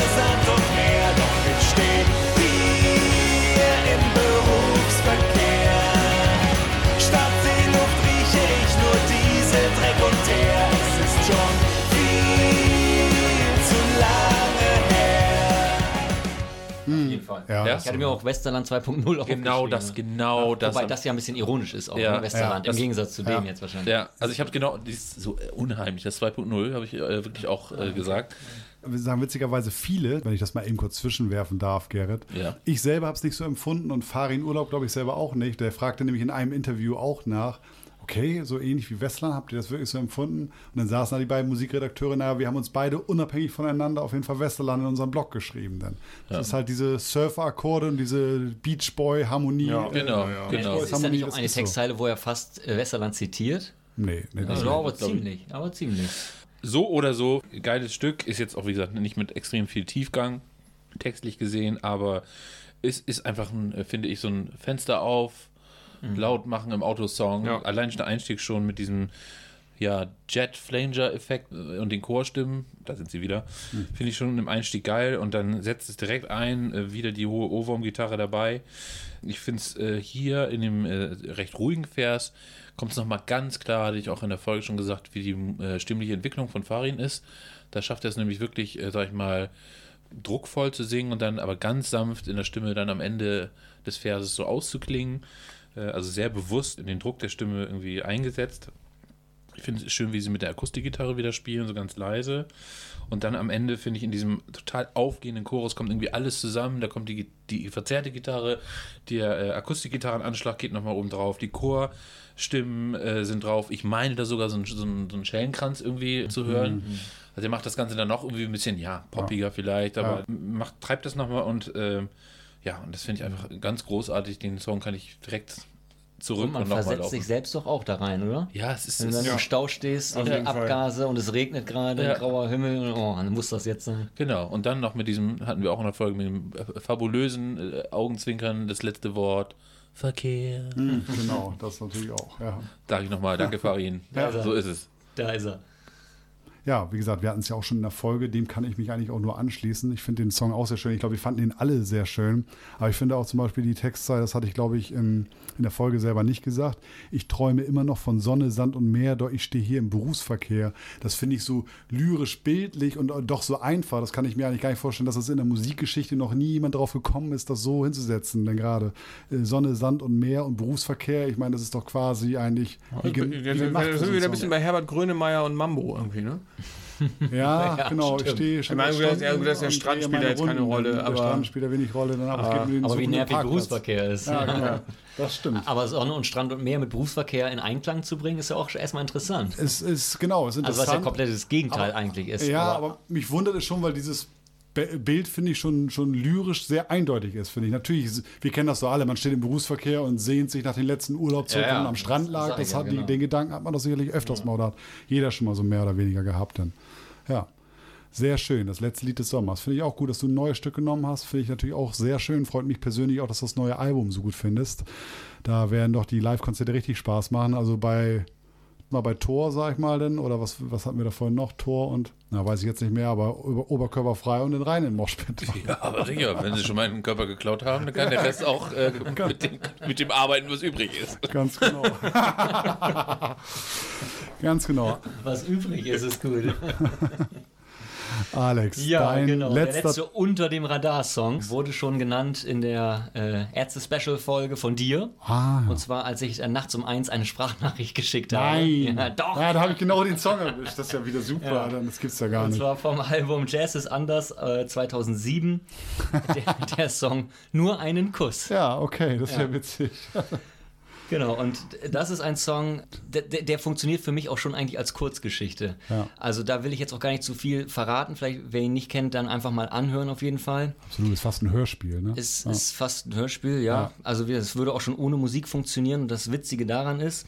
S5: Fall.
S1: Ja.
S2: Ja?
S5: Ich hatte mir auch Westerland 2.0
S2: Genau das, genau das.
S5: Wobei das ja ein bisschen ironisch ist, auch
S2: Ja,
S5: ne, Westerland,
S2: ja,
S5: im Gegensatz zu dem jetzt wahrscheinlich.
S2: Ja, also ich habe genau, das ist so äh, unheimlich, das 2.0 habe ich äh, wirklich auch äh, gesagt.
S1: Wir sagen witzigerweise viele, wenn ich das mal eben kurz zwischenwerfen darf, Gerrit.
S2: Ja.
S1: Ich selber habe es nicht so empfunden und Farin Urlaub glaube ich selber auch nicht. Der fragte nämlich in einem Interview auch nach, okay, so ähnlich wie Westland, habt ihr das wirklich so empfunden? Und dann saßen da die beiden Musikredakteure, naja, wir haben uns beide unabhängig voneinander auf jeden Fall Westerland in unserem Blog geschrieben. Dann. Das ist halt diese Surfer-Akkorde und diese Beach Boy-Harmonie.
S3: Ja,
S2: Genau,
S3: ja, ja.
S2: genau.
S1: Boys
S5: Ist da
S1: Harmonie,
S5: nicht auch eine
S1: ist so.
S5: Textzeile, wo er fast äh, Westerland zitiert?
S1: Nee, nee, das
S5: Ja, aber ziemlich, aber ziemlich.
S2: So oder so, geiles Stück, ist jetzt auch wie gesagt nicht mit extrem viel Tiefgang, textlich gesehen, aber es ist einfach, ein, äh, finde ich, so ein Fenster auf, laut machen im Autosong.
S3: Ja.
S2: Allein schon der Einstieg schon mit diesem ja, Jet-Flanger-Effekt äh, und den Chorstimmen, da sind sie wieder, finde ich schon im Einstieg geil und dann setzt es direkt ein, äh, wieder die hohe Ohrwurm-Gitarre dabei. Ich finde es äh, hier in dem äh, recht ruhigen Vers kommt es nochmal ganz klar, hatte ich auch in der Folge schon gesagt, wie die äh, stimmliche Entwicklung von Farin ist. Da schafft er es nämlich wirklich, äh, sag ich mal, druckvoll zu singen und dann aber ganz sanft in der Stimme dann am Ende des Verses so auszuklingen. Äh, also sehr bewusst in den Druck der Stimme irgendwie eingesetzt. Ich finde es schön, wie sie mit der Akustikgitarre wieder spielen, so ganz leise. Und dann am Ende finde ich in diesem total aufgehenden Chorus kommt irgendwie alles zusammen. Da kommt die, die verzerrte Gitarre, der äh, Akustikgitarrenanschlag geht nochmal oben drauf, die Chorstimmen äh, sind drauf. Ich meine da sogar so ein, so ein, so ein Schellenkranz irgendwie zu hören. Also er macht das Ganze dann noch irgendwie ein bisschen, ja, poppiger vielleicht, aber macht, treibt das nochmal und ähm, ja, und das finde ich einfach ganz großartig. Den Song kann ich direkt zurück
S5: Und man
S2: und nochmal
S5: versetzt sich selbst doch auch da rein, oder?
S2: Ja, es ist,
S5: Wenn du dann
S2: ist
S5: im Stau stehst
S3: Auf
S5: und
S3: jeden Fall.
S5: Abgase und es regnet gerade,
S2: Ja.
S5: grauer Himmel, oh, dann muss das jetzt sein.
S2: Genau, und dann noch mit diesem, hatten wir auch in der Folge, mit dem äh, fabulösen äh, Augenzwinkern, das letzte Wort, Verkehr.
S1: Hm, genau, das natürlich auch. Ja.
S2: Sag ich nochmal, danke Farin.
S5: Ja.
S2: So ist es.
S5: Da ist er.
S1: Ja, wie gesagt, wir hatten es ja auch schon in der Folge, dem kann ich mich eigentlich auch nur anschließen. Ich finde den Song auch sehr schön. Ich glaube, wir fanden ihn alle sehr schön. Aber ich finde auch zum Beispiel die Textzeile, das hatte ich, glaube ich, in, in der Folge selber nicht gesagt. Ich träume immer noch von Sonne, Sand und Meer, doch ich stehe hier im Berufsverkehr. Das finde ich so lyrisch, bildlich und doch so einfach. Das kann ich mir eigentlich gar nicht vorstellen, dass es in der Musikgeschichte noch nie jemand drauf gekommen ist, das so hinzusetzen. Denn gerade äh, Sonne, Sand und Meer und Berufsverkehr, ich meine, das ist doch quasi eigentlich. wie wie gemacht für
S3: sind wir wieder ein bisschen bei Herbert Grönemeyer und Mambo irgendwie, ne?
S1: Ja,
S5: Ja,
S1: genau. Ich
S5: stimmt.
S1: stehe
S3: Ich meine,
S1: Strand
S3: ja, gut, das ist der Strand spielt ja jetzt keine. Rolle,
S1: Der
S3: aber-
S1: Strand spielt ja wenig Rolle, dann, aber es geht mir den
S5: Aber wie nervig. Berufsverkehr ist.
S1: Ja, genau. Das stimmt.
S5: Aber Sonne und Strand und Meer mit Berufsverkehr in Einklang zu bringen, ist ja auch erstmal interessant.
S1: Es ist, genau, es ist
S5: Also was ja komplett das Gegenteil eigentlich ist.
S1: ja, aber, mich wundert es schon, weil dieses Bild, finde ich, schon, schon lyrisch sehr eindeutig ist, finde ich. Natürlich, wir kennen das so alle, man steht im Berufsverkehr und sehnt sich nach dem letzten Urlaub zurück
S5: Ja, ja.
S1: und am Strand lag.
S5: Ich
S1: Das
S5: ja,
S1: hat,
S5: genau.
S1: die, den Gedanken hat man doch sicherlich öfters mal oder hat jeder schon mal so mehr oder weniger gehabt. Dann. Ja. Sehr schön, das letzte Lied des Sommers. Finde ich auch gut, dass du ein neues Stück genommen hast. Finde ich natürlich auch sehr schön. Freut mich persönlich auch, dass du das neue Album so gut findest. Da werden doch die Live-Konzerte richtig Spaß machen. Also bei, mal bei Tor, sag ich mal denn, oder was, was hatten wir da vorhin noch? Tor und, na, weiß ich jetzt nicht mehr, aber Ober Oberkörperfrei und den reinen Moshpit.
S2: Ja, aber sicher, wenn sie schon meinen Körper geklaut haben, dann kann der Rest auch äh, mit, dem, mit dem arbeiten, was übrig ist.
S1: Ganz genau. Ganz genau.
S5: Was übrig ist, ist gut.
S1: Alex,
S5: Ja,
S1: dein
S5: genau. Der
S1: letzter
S5: letzte unter dem Radar-Song wurde schon genannt in der äh, Ärzte-Special-Folge von dir.
S1: Ah.
S5: Und zwar, als ich äh, nachts um eins eine Sprachnachricht geschickt habe.
S1: Nein.
S5: Ja, doch.
S1: Ja, da habe ich genau den Song erwischt. Das ist ja wieder super.
S5: Ja.
S1: Alter. Das gibt's ja gar
S5: Und
S1: nicht.
S5: zwar vom Album Jazz ist anders äh, 2007. der, der Song Nur einen Kuss.
S1: Ja, okay, das ist ja,
S5: Ja.
S1: witzig.
S5: Genau, und das ist ein Song, der, der, funktioniert für mich auch schon eigentlich als Kurzgeschichte.
S1: Ja.
S5: Also da will ich jetzt auch gar nicht zu viel verraten. Vielleicht, wer ihn nicht kennt, dann einfach mal anhören auf jeden Fall.
S1: Absolut, ist fast ein Hörspiel, ne?
S5: Es
S1: ja.
S5: ist fast ein Hörspiel, ja.
S1: Ja.
S5: Also es würde auch schon ohne Musik funktionieren. Und das Witzige daran ist,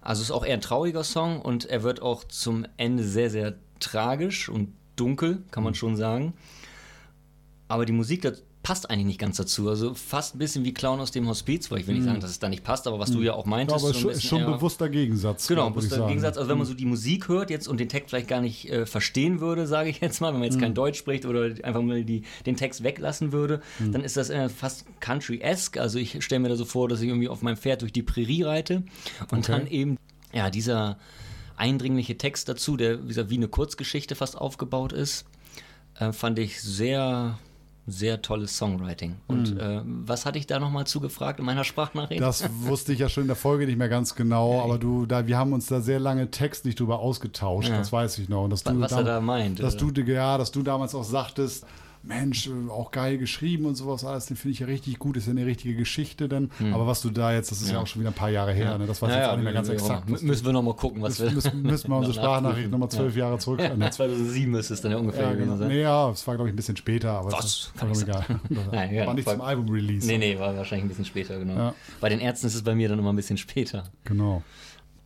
S5: also es ist auch eher ein trauriger Song und er wird auch zum Ende sehr, sehr tragisch und dunkel, kann
S1: Mhm.
S5: man schon sagen. Aber die Musik, das passt eigentlich nicht ganz dazu. Also fast ein bisschen wie Clown aus dem Hospiz, weil ich will nicht sagen, dass es da nicht passt, aber was du ja auch
S1: Mhm. ja,
S5: meintest.
S1: aber
S5: so
S1: ist schon ein bewusster Gegensatz.
S5: Genau, bewusster. Gegensatz. Also wenn man so die Musik hört jetzt und den Text vielleicht gar nicht äh, verstehen würde, sage ich jetzt mal, wenn man jetzt kein Deutsch spricht oder einfach mal die, den Text weglassen würde, dann ist das äh, fast country-esque. Also ich stelle mir da so vor, dass ich irgendwie auf meinem Pferd durch die Prärie reite und
S1: Okay.
S5: dann eben ja dieser eindringliche Text dazu, der wie gesagt, wie eine Kurzgeschichte fast aufgebaut ist, äh, fand ich sehr sehr tolles Songwriting. Und äh, was hatte ich da nochmal zugefragt in meiner Sprachnachricht?
S1: Mhm. Das wusste ich ja schon in der Folge nicht mehr ganz genau, aber du, da, wir haben uns da sehr lange textlich drüber ausgetauscht,
S5: Ja.
S1: das weiß ich noch. Und dass
S5: Wa-
S1: du
S5: was er
S1: dam-
S5: da meint,
S1: Dass
S5: oder?
S1: du, ja, dass du damals auch sagtest, Mensch, auch geil geschrieben und sowas alles, den finde ich ja richtig gut, ist ja eine richtige Geschichte dann. Aber was du da jetzt, das ist ja,
S5: Hm. Ja.
S1: auch schon wieder ein paar Jahre her, ne? das weiß ich jetzt auch nicht mehr ganz exakt.
S5: M- Müssen wir nochmal gucken, was wir.
S1: müssen, müssen wir unsere
S5: noch
S1: Sprachnachricht nochmal zwölf Jahre zurück.
S5: Ja, 2007 müsste es dann ja ungefähr
S1: Ja, genau.
S5: sein.
S1: Nee, ja, es war, glaube ich, ein bisschen später, aber
S5: Was?
S1: das ist
S5: Kann nicht
S1: vollkommen egal.
S5: Nein, ja,
S1: war nicht zum Album-Release.
S5: Nee, nee, war wahrscheinlich ein bisschen später, genau.
S1: Ja.
S5: Bei den Ärzten ist es bei mir dann immer ein bisschen später.
S1: Genau.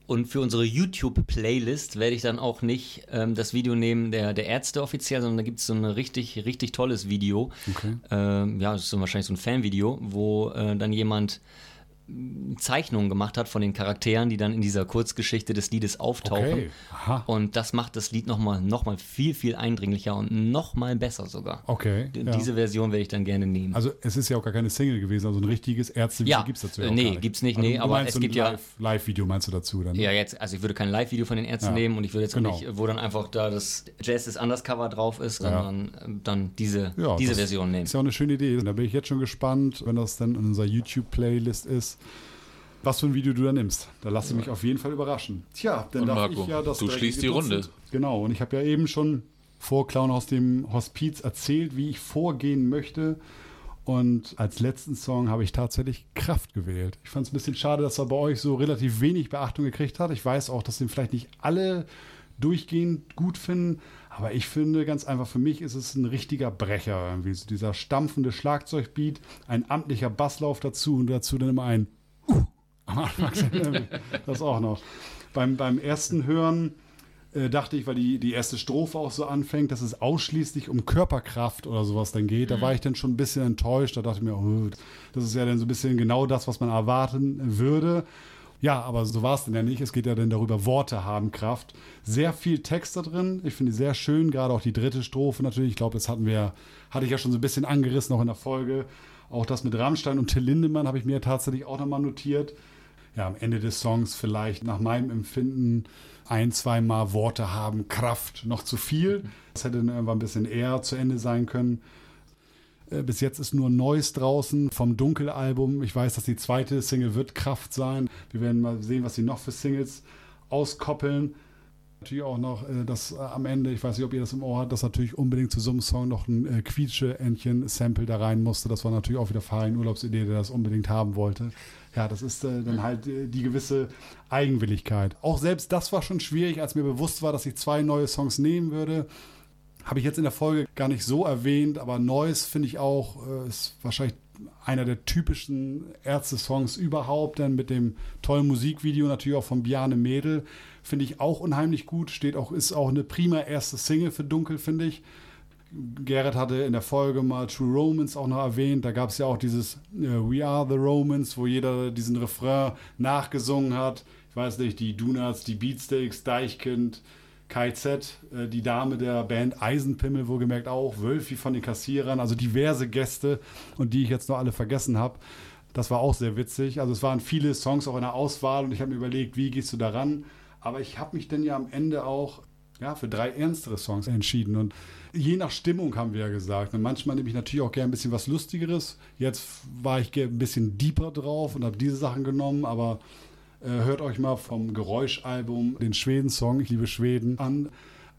S5: Und für unsere YouTube-Playlist werde ich dann auch nicht ähm, das Video nehmen der, der Ärzte offiziell, sondern da gibt es so ein richtig, richtig tolles Video.
S1: Okay.
S5: Ähm, ja, das ist so wahrscheinlich so ein Fanvideo, wo äh, dann jemand Zeichnungen gemacht hat von den Charakteren, die dann in dieser Kurzgeschichte des Liedes auftauchen.
S1: Okay.
S5: Und das macht das Lied nochmal noch mal viel, viel eindringlicher und nochmal besser sogar.
S1: Okay.
S5: D-
S1: ja.
S5: Diese Version werde ich dann gerne nehmen.
S1: Also es ist ja auch gar keine Single gewesen, also ein richtiges Ärzte-Video
S5: Ja,
S1: gibt es dazu auch
S5: nee,
S1: gar nicht.
S5: gibt's nicht,
S1: also,
S5: nee, aber es gibt ja-
S1: Live- Live-Video meinst du dazu dann? ne?
S5: Ja, jetzt, also ich würde kein Live-Video von den Ärzten
S1: Ja.
S5: nehmen und ich würde jetzt
S1: Genau.
S5: nicht, wo dann einfach da das Jazz ist anders Cover drauf ist, sondern ähm, dann diese,
S1: Ja,
S5: diese
S1: das
S5: Version nehmen.
S1: Ist ja auch eine schöne Idee. Da bin ich jetzt schon gespannt, wenn das dann in unserer YouTube-Playlist ist, was für ein Video du da nimmst. Da lasse ich mich auf jeden Fall überraschen. Tja, dann
S2: Und
S1: darf
S2: Marco,
S1: ich ja das
S2: du schließt die Runde.
S1: Genau, und ich habe ja eben schon vor Clown aus dem Hospiz erzählt, wie ich vorgehen möchte. Und als letzten Song habe ich tatsächlich Kraft gewählt. Ich fand es ein bisschen schade, dass er bei euch so relativ wenig Beachtung gekriegt hat. Ich weiß auch, dass den vielleicht nicht alle durchgehend gut finden. Aber ich finde, ganz einfach, für mich ist es ein richtiger Brecher. Irgendwie. So dieser stampfende Schlagzeugbeat, ein amtlicher Basslauf dazu und dazu dann immer ein Uh am Anfang. das auch noch. Beim, beim ersten Hören äh, dachte ich, weil die, die erste Strophe auch so anfängt, dass es ausschließlich um Körperkraft oder sowas dann geht. Da war ich dann schon ein bisschen enttäuscht. Da dachte ich mir, oh, das ist ja dann so ein bisschen genau das, was man erwarten würde. Ja, aber so war es denn ja nicht. Es geht ja dann darüber, Worte haben Kraft. Sehr viel Text da drin. Ich finde sehr schön, gerade auch die dritte Strophe natürlich. Ich glaube, das hatten wir, hatte ich ja schon so ein bisschen angerissen, auch in der Folge. Auch das mit Rammstein und Till Lindemann habe ich mir tatsächlich auch nochmal notiert. Ja, am Ende des Songs vielleicht nach meinem Empfinden ein, zweimal Worte haben, Kraft, noch zu viel. Das hätte dann irgendwann ein bisschen eher zu Ende sein können. Äh, Bis jetzt ist nur Neues draußen vom Dunkelalbum. Ich weiß, dass die zweite Single wird Kraft sein. Wir werden mal sehen, was sie noch für Singles auskoppeln. Natürlich auch noch äh, das äh, am Ende, ich weiß nicht, ob ihr das im Ohr habt, dass natürlich unbedingt zu so einem Song noch ein Quietsche-Entchen-Sample da rein musste. Das war natürlich auch wieder Farin Urlaubsidee, der das unbedingt haben wollte. Ja, das ist dann halt die gewisse Eigenwilligkeit. Auch selbst das war schon schwierig, als mir bewusst war, dass ich zwei neue Songs nehmen würde. Habe ich jetzt in der Folge gar nicht so erwähnt, aber Neues finde ich auch, äh, ist wahrscheinlich einer der typischen Ärzte-Songs überhaupt, denn mit dem tollen Musikvideo natürlich auch von Biane Mädel, finde ich auch unheimlich gut, steht auch, ist auch eine prima erste Single für Dunkel, finde ich. Gerrit hatte in der Folge mal True Romance auch noch erwähnt. Da gab es ja auch dieses äh, We Are the Romans, wo jeder diesen Refrain nachgesungen hat. Ich weiß nicht, die Donuts, die Beatsteaks, Deichkind, KZ, äh, die Dame der Band Eisenpimmel, wohlgemerkt auch, Wölfi von den Kassierern, also diverse Gäste und die ich jetzt noch alle vergessen habe. Das war auch sehr witzig. Also es waren viele Songs auch in der Auswahl und ich habe mir überlegt, wie gehst du daran? Aber ich habe mich dann ja am Ende auch ja, für drei ernstere Songs entschieden. Und je nach Stimmung haben wir ja gesagt. Und manchmal nehme ich natürlich auch gerne ein bisschen was Lustigeres. Jetzt war ich ein bisschen deeper drauf und habe diese Sachen genommen, aber hört euch mal vom Geräuschalbum den Schweden-Song, ich liebe Schweden, an.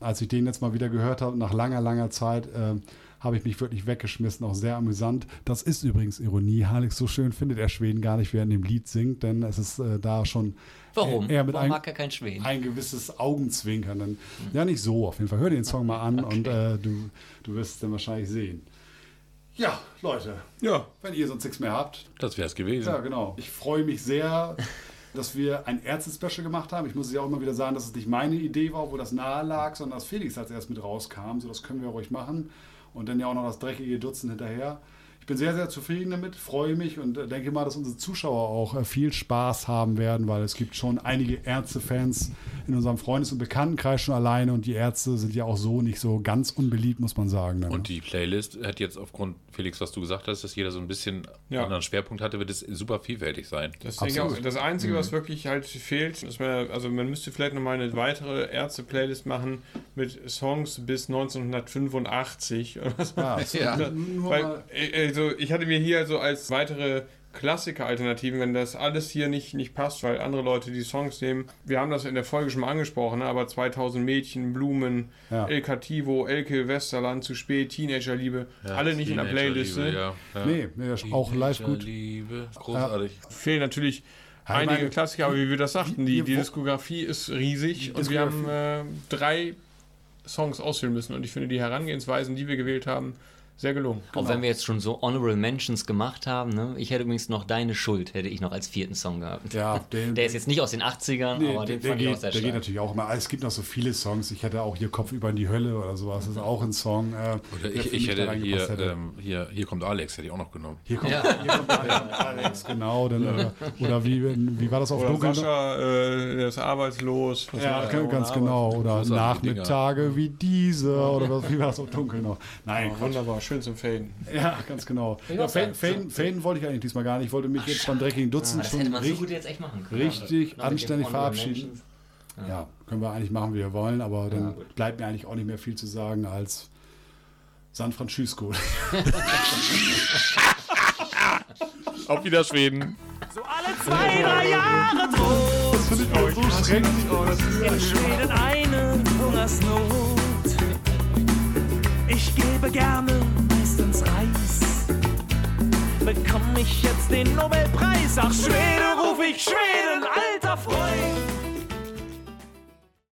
S1: Als ich den jetzt mal wieder gehört habe, nach langer, langer Zeit, äh, habe ich mich wirklich weggeschmissen, auch sehr amüsant. Das ist übrigens Ironie. Alex, so schön findet er Schweden gar nicht, während er in dem Lied singt, denn es ist äh, da schon
S5: Warum?
S1: eher mit
S5: Warum
S1: ein,
S5: mag er kein Schweden?
S1: ein gewisses Augenzwinkern. Dann, ja, nicht so auf jeden Fall. Hör den Song mal an und äh, du, du wirst es dann wahrscheinlich sehen. Ja, Leute,
S3: Ja,
S1: wenn ihr sonst nichts mehr habt,
S2: Das wäre es gewesen.
S1: ja, genau. Ich freue mich sehr, dass wir ein Ärzte-Special gemacht haben. Ich muss ja auch immer wieder sagen, dass es nicht meine Idee war, wo das nahe lag, sondern dass Felix als erst mit rauskam. So, das können wir ruhig machen. Und dann ja auch noch das dreckige Dutzend hinterher. Ich bin sehr, sehr zufrieden damit, freue mich und äh, denke mal, dass unsere Zuschauer auch äh, viel Spaß haben werden, weil es gibt schon einige Ärzte-Fans in unserem Freundes- und Bekanntenkreis schon alleine und die Ärzte sind ja auch so nicht so ganz unbeliebt, muss man sagen. ne?
S2: Und die Playlist hat jetzt aufgrund, Felix, was du gesagt hast, dass jeder so ein bisschen
S3: Ja.
S2: anderen Schwerpunkt hatte, wird es super vielfältig sein.
S3: Das, auch. Das Einzige, was wirklich halt fehlt, ist man, also man müsste vielleicht nochmal eine weitere Ärzte-Playlist machen mit Songs bis 1985 oder was.
S1: ja,
S2: Ja.
S1: Nur
S3: Weil,
S1: mal,
S3: äh, also ich hatte mir hier so als weitere Klassiker-Alternativen, wenn das alles hier nicht, nicht passt, weil andere Leute die Songs nehmen. Wir haben das in der Folge schon mal angesprochen, ne? aber 2000 Mädchen, Blumen,
S1: Ja.
S3: El Cativo, Elke, Westerland, zu spät, Teenagerliebe, alle nicht in der Playlist.
S2: Ja, ja.
S1: nee, nee, das ist auch live gut.
S2: Großartig.
S3: Fehlen natürlich
S1: Ja, ich
S3: einige
S1: meine,
S3: Klassiker, aber wie wir das sagten, die, die Diskografie ist riesig und wir haben äh, drei Songs auswählen müssen und ich finde die Herangehensweisen, die wir gewählt haben, sehr gelungen.
S5: Auch wenn wir jetzt schon so Honorable Mentions gemacht haben, ne? ich hätte übrigens noch Deine Schuld, hätte ich noch als vierten Song gehabt.
S1: Ja, den,
S5: Der ist jetzt nicht aus den 80ern,
S1: Nee,
S5: aber
S1: der,
S5: den
S1: der,
S5: fand ich auch
S1: geht,
S5: sehr
S1: der geht natürlich auch immer. Es gibt noch so viele Songs. Ich hätte auch hier Kopf über in die Hölle oder sowas. Das ist auch ein Song. Äh,
S2: Oder
S1: der
S2: ich, ich hätte
S1: reingepasst
S2: hier,
S1: hätte.
S2: ähm, hier, hier kommt Alex, hätte ich auch noch genommen.
S1: hier kommt,
S5: Ja.
S1: hier kommt Alex, genau. Dann, oder, oder wie, wie war das auf
S3: Oder
S1: Dunkeln?
S3: Sascha, äh, der ist arbeitslos. Was
S1: Ja,
S3: er?
S1: ganz genau. Oder Nachmittage wie diese. Oder was, wie war das auf Dunkel noch? Nein,
S3: Oh, wunderbar, schön zum Faden.
S1: Ja, ganz genau. Ja, Faden, Faden, Faden wollte ich eigentlich diesmal gar nicht. Ich wollte mich jetzt beim dreckigen Dutzend
S5: Das
S1: schon
S5: hätte man so
S1: richtig,
S5: gut jetzt echt machen können.
S1: richtig
S5: Noch mit dem
S1: anständig verabschieden.
S5: Mentions.
S1: Ja, können wir eigentlich machen, wie wir wollen, aber dann bleibt mir eigentlich auch nicht mehr viel zu sagen als San Francisco.
S2: Auf wieder Schweden.
S4: So alle zwei, drei Jahre droht
S1: Das finde ich auch so schrecklich.
S4: in Schweden eine Hungersnot. Ich gebe gerne bekomme ich jetzt den Nobelpreis. Ach, Schwede, ruf ich Schweden, alter Freund.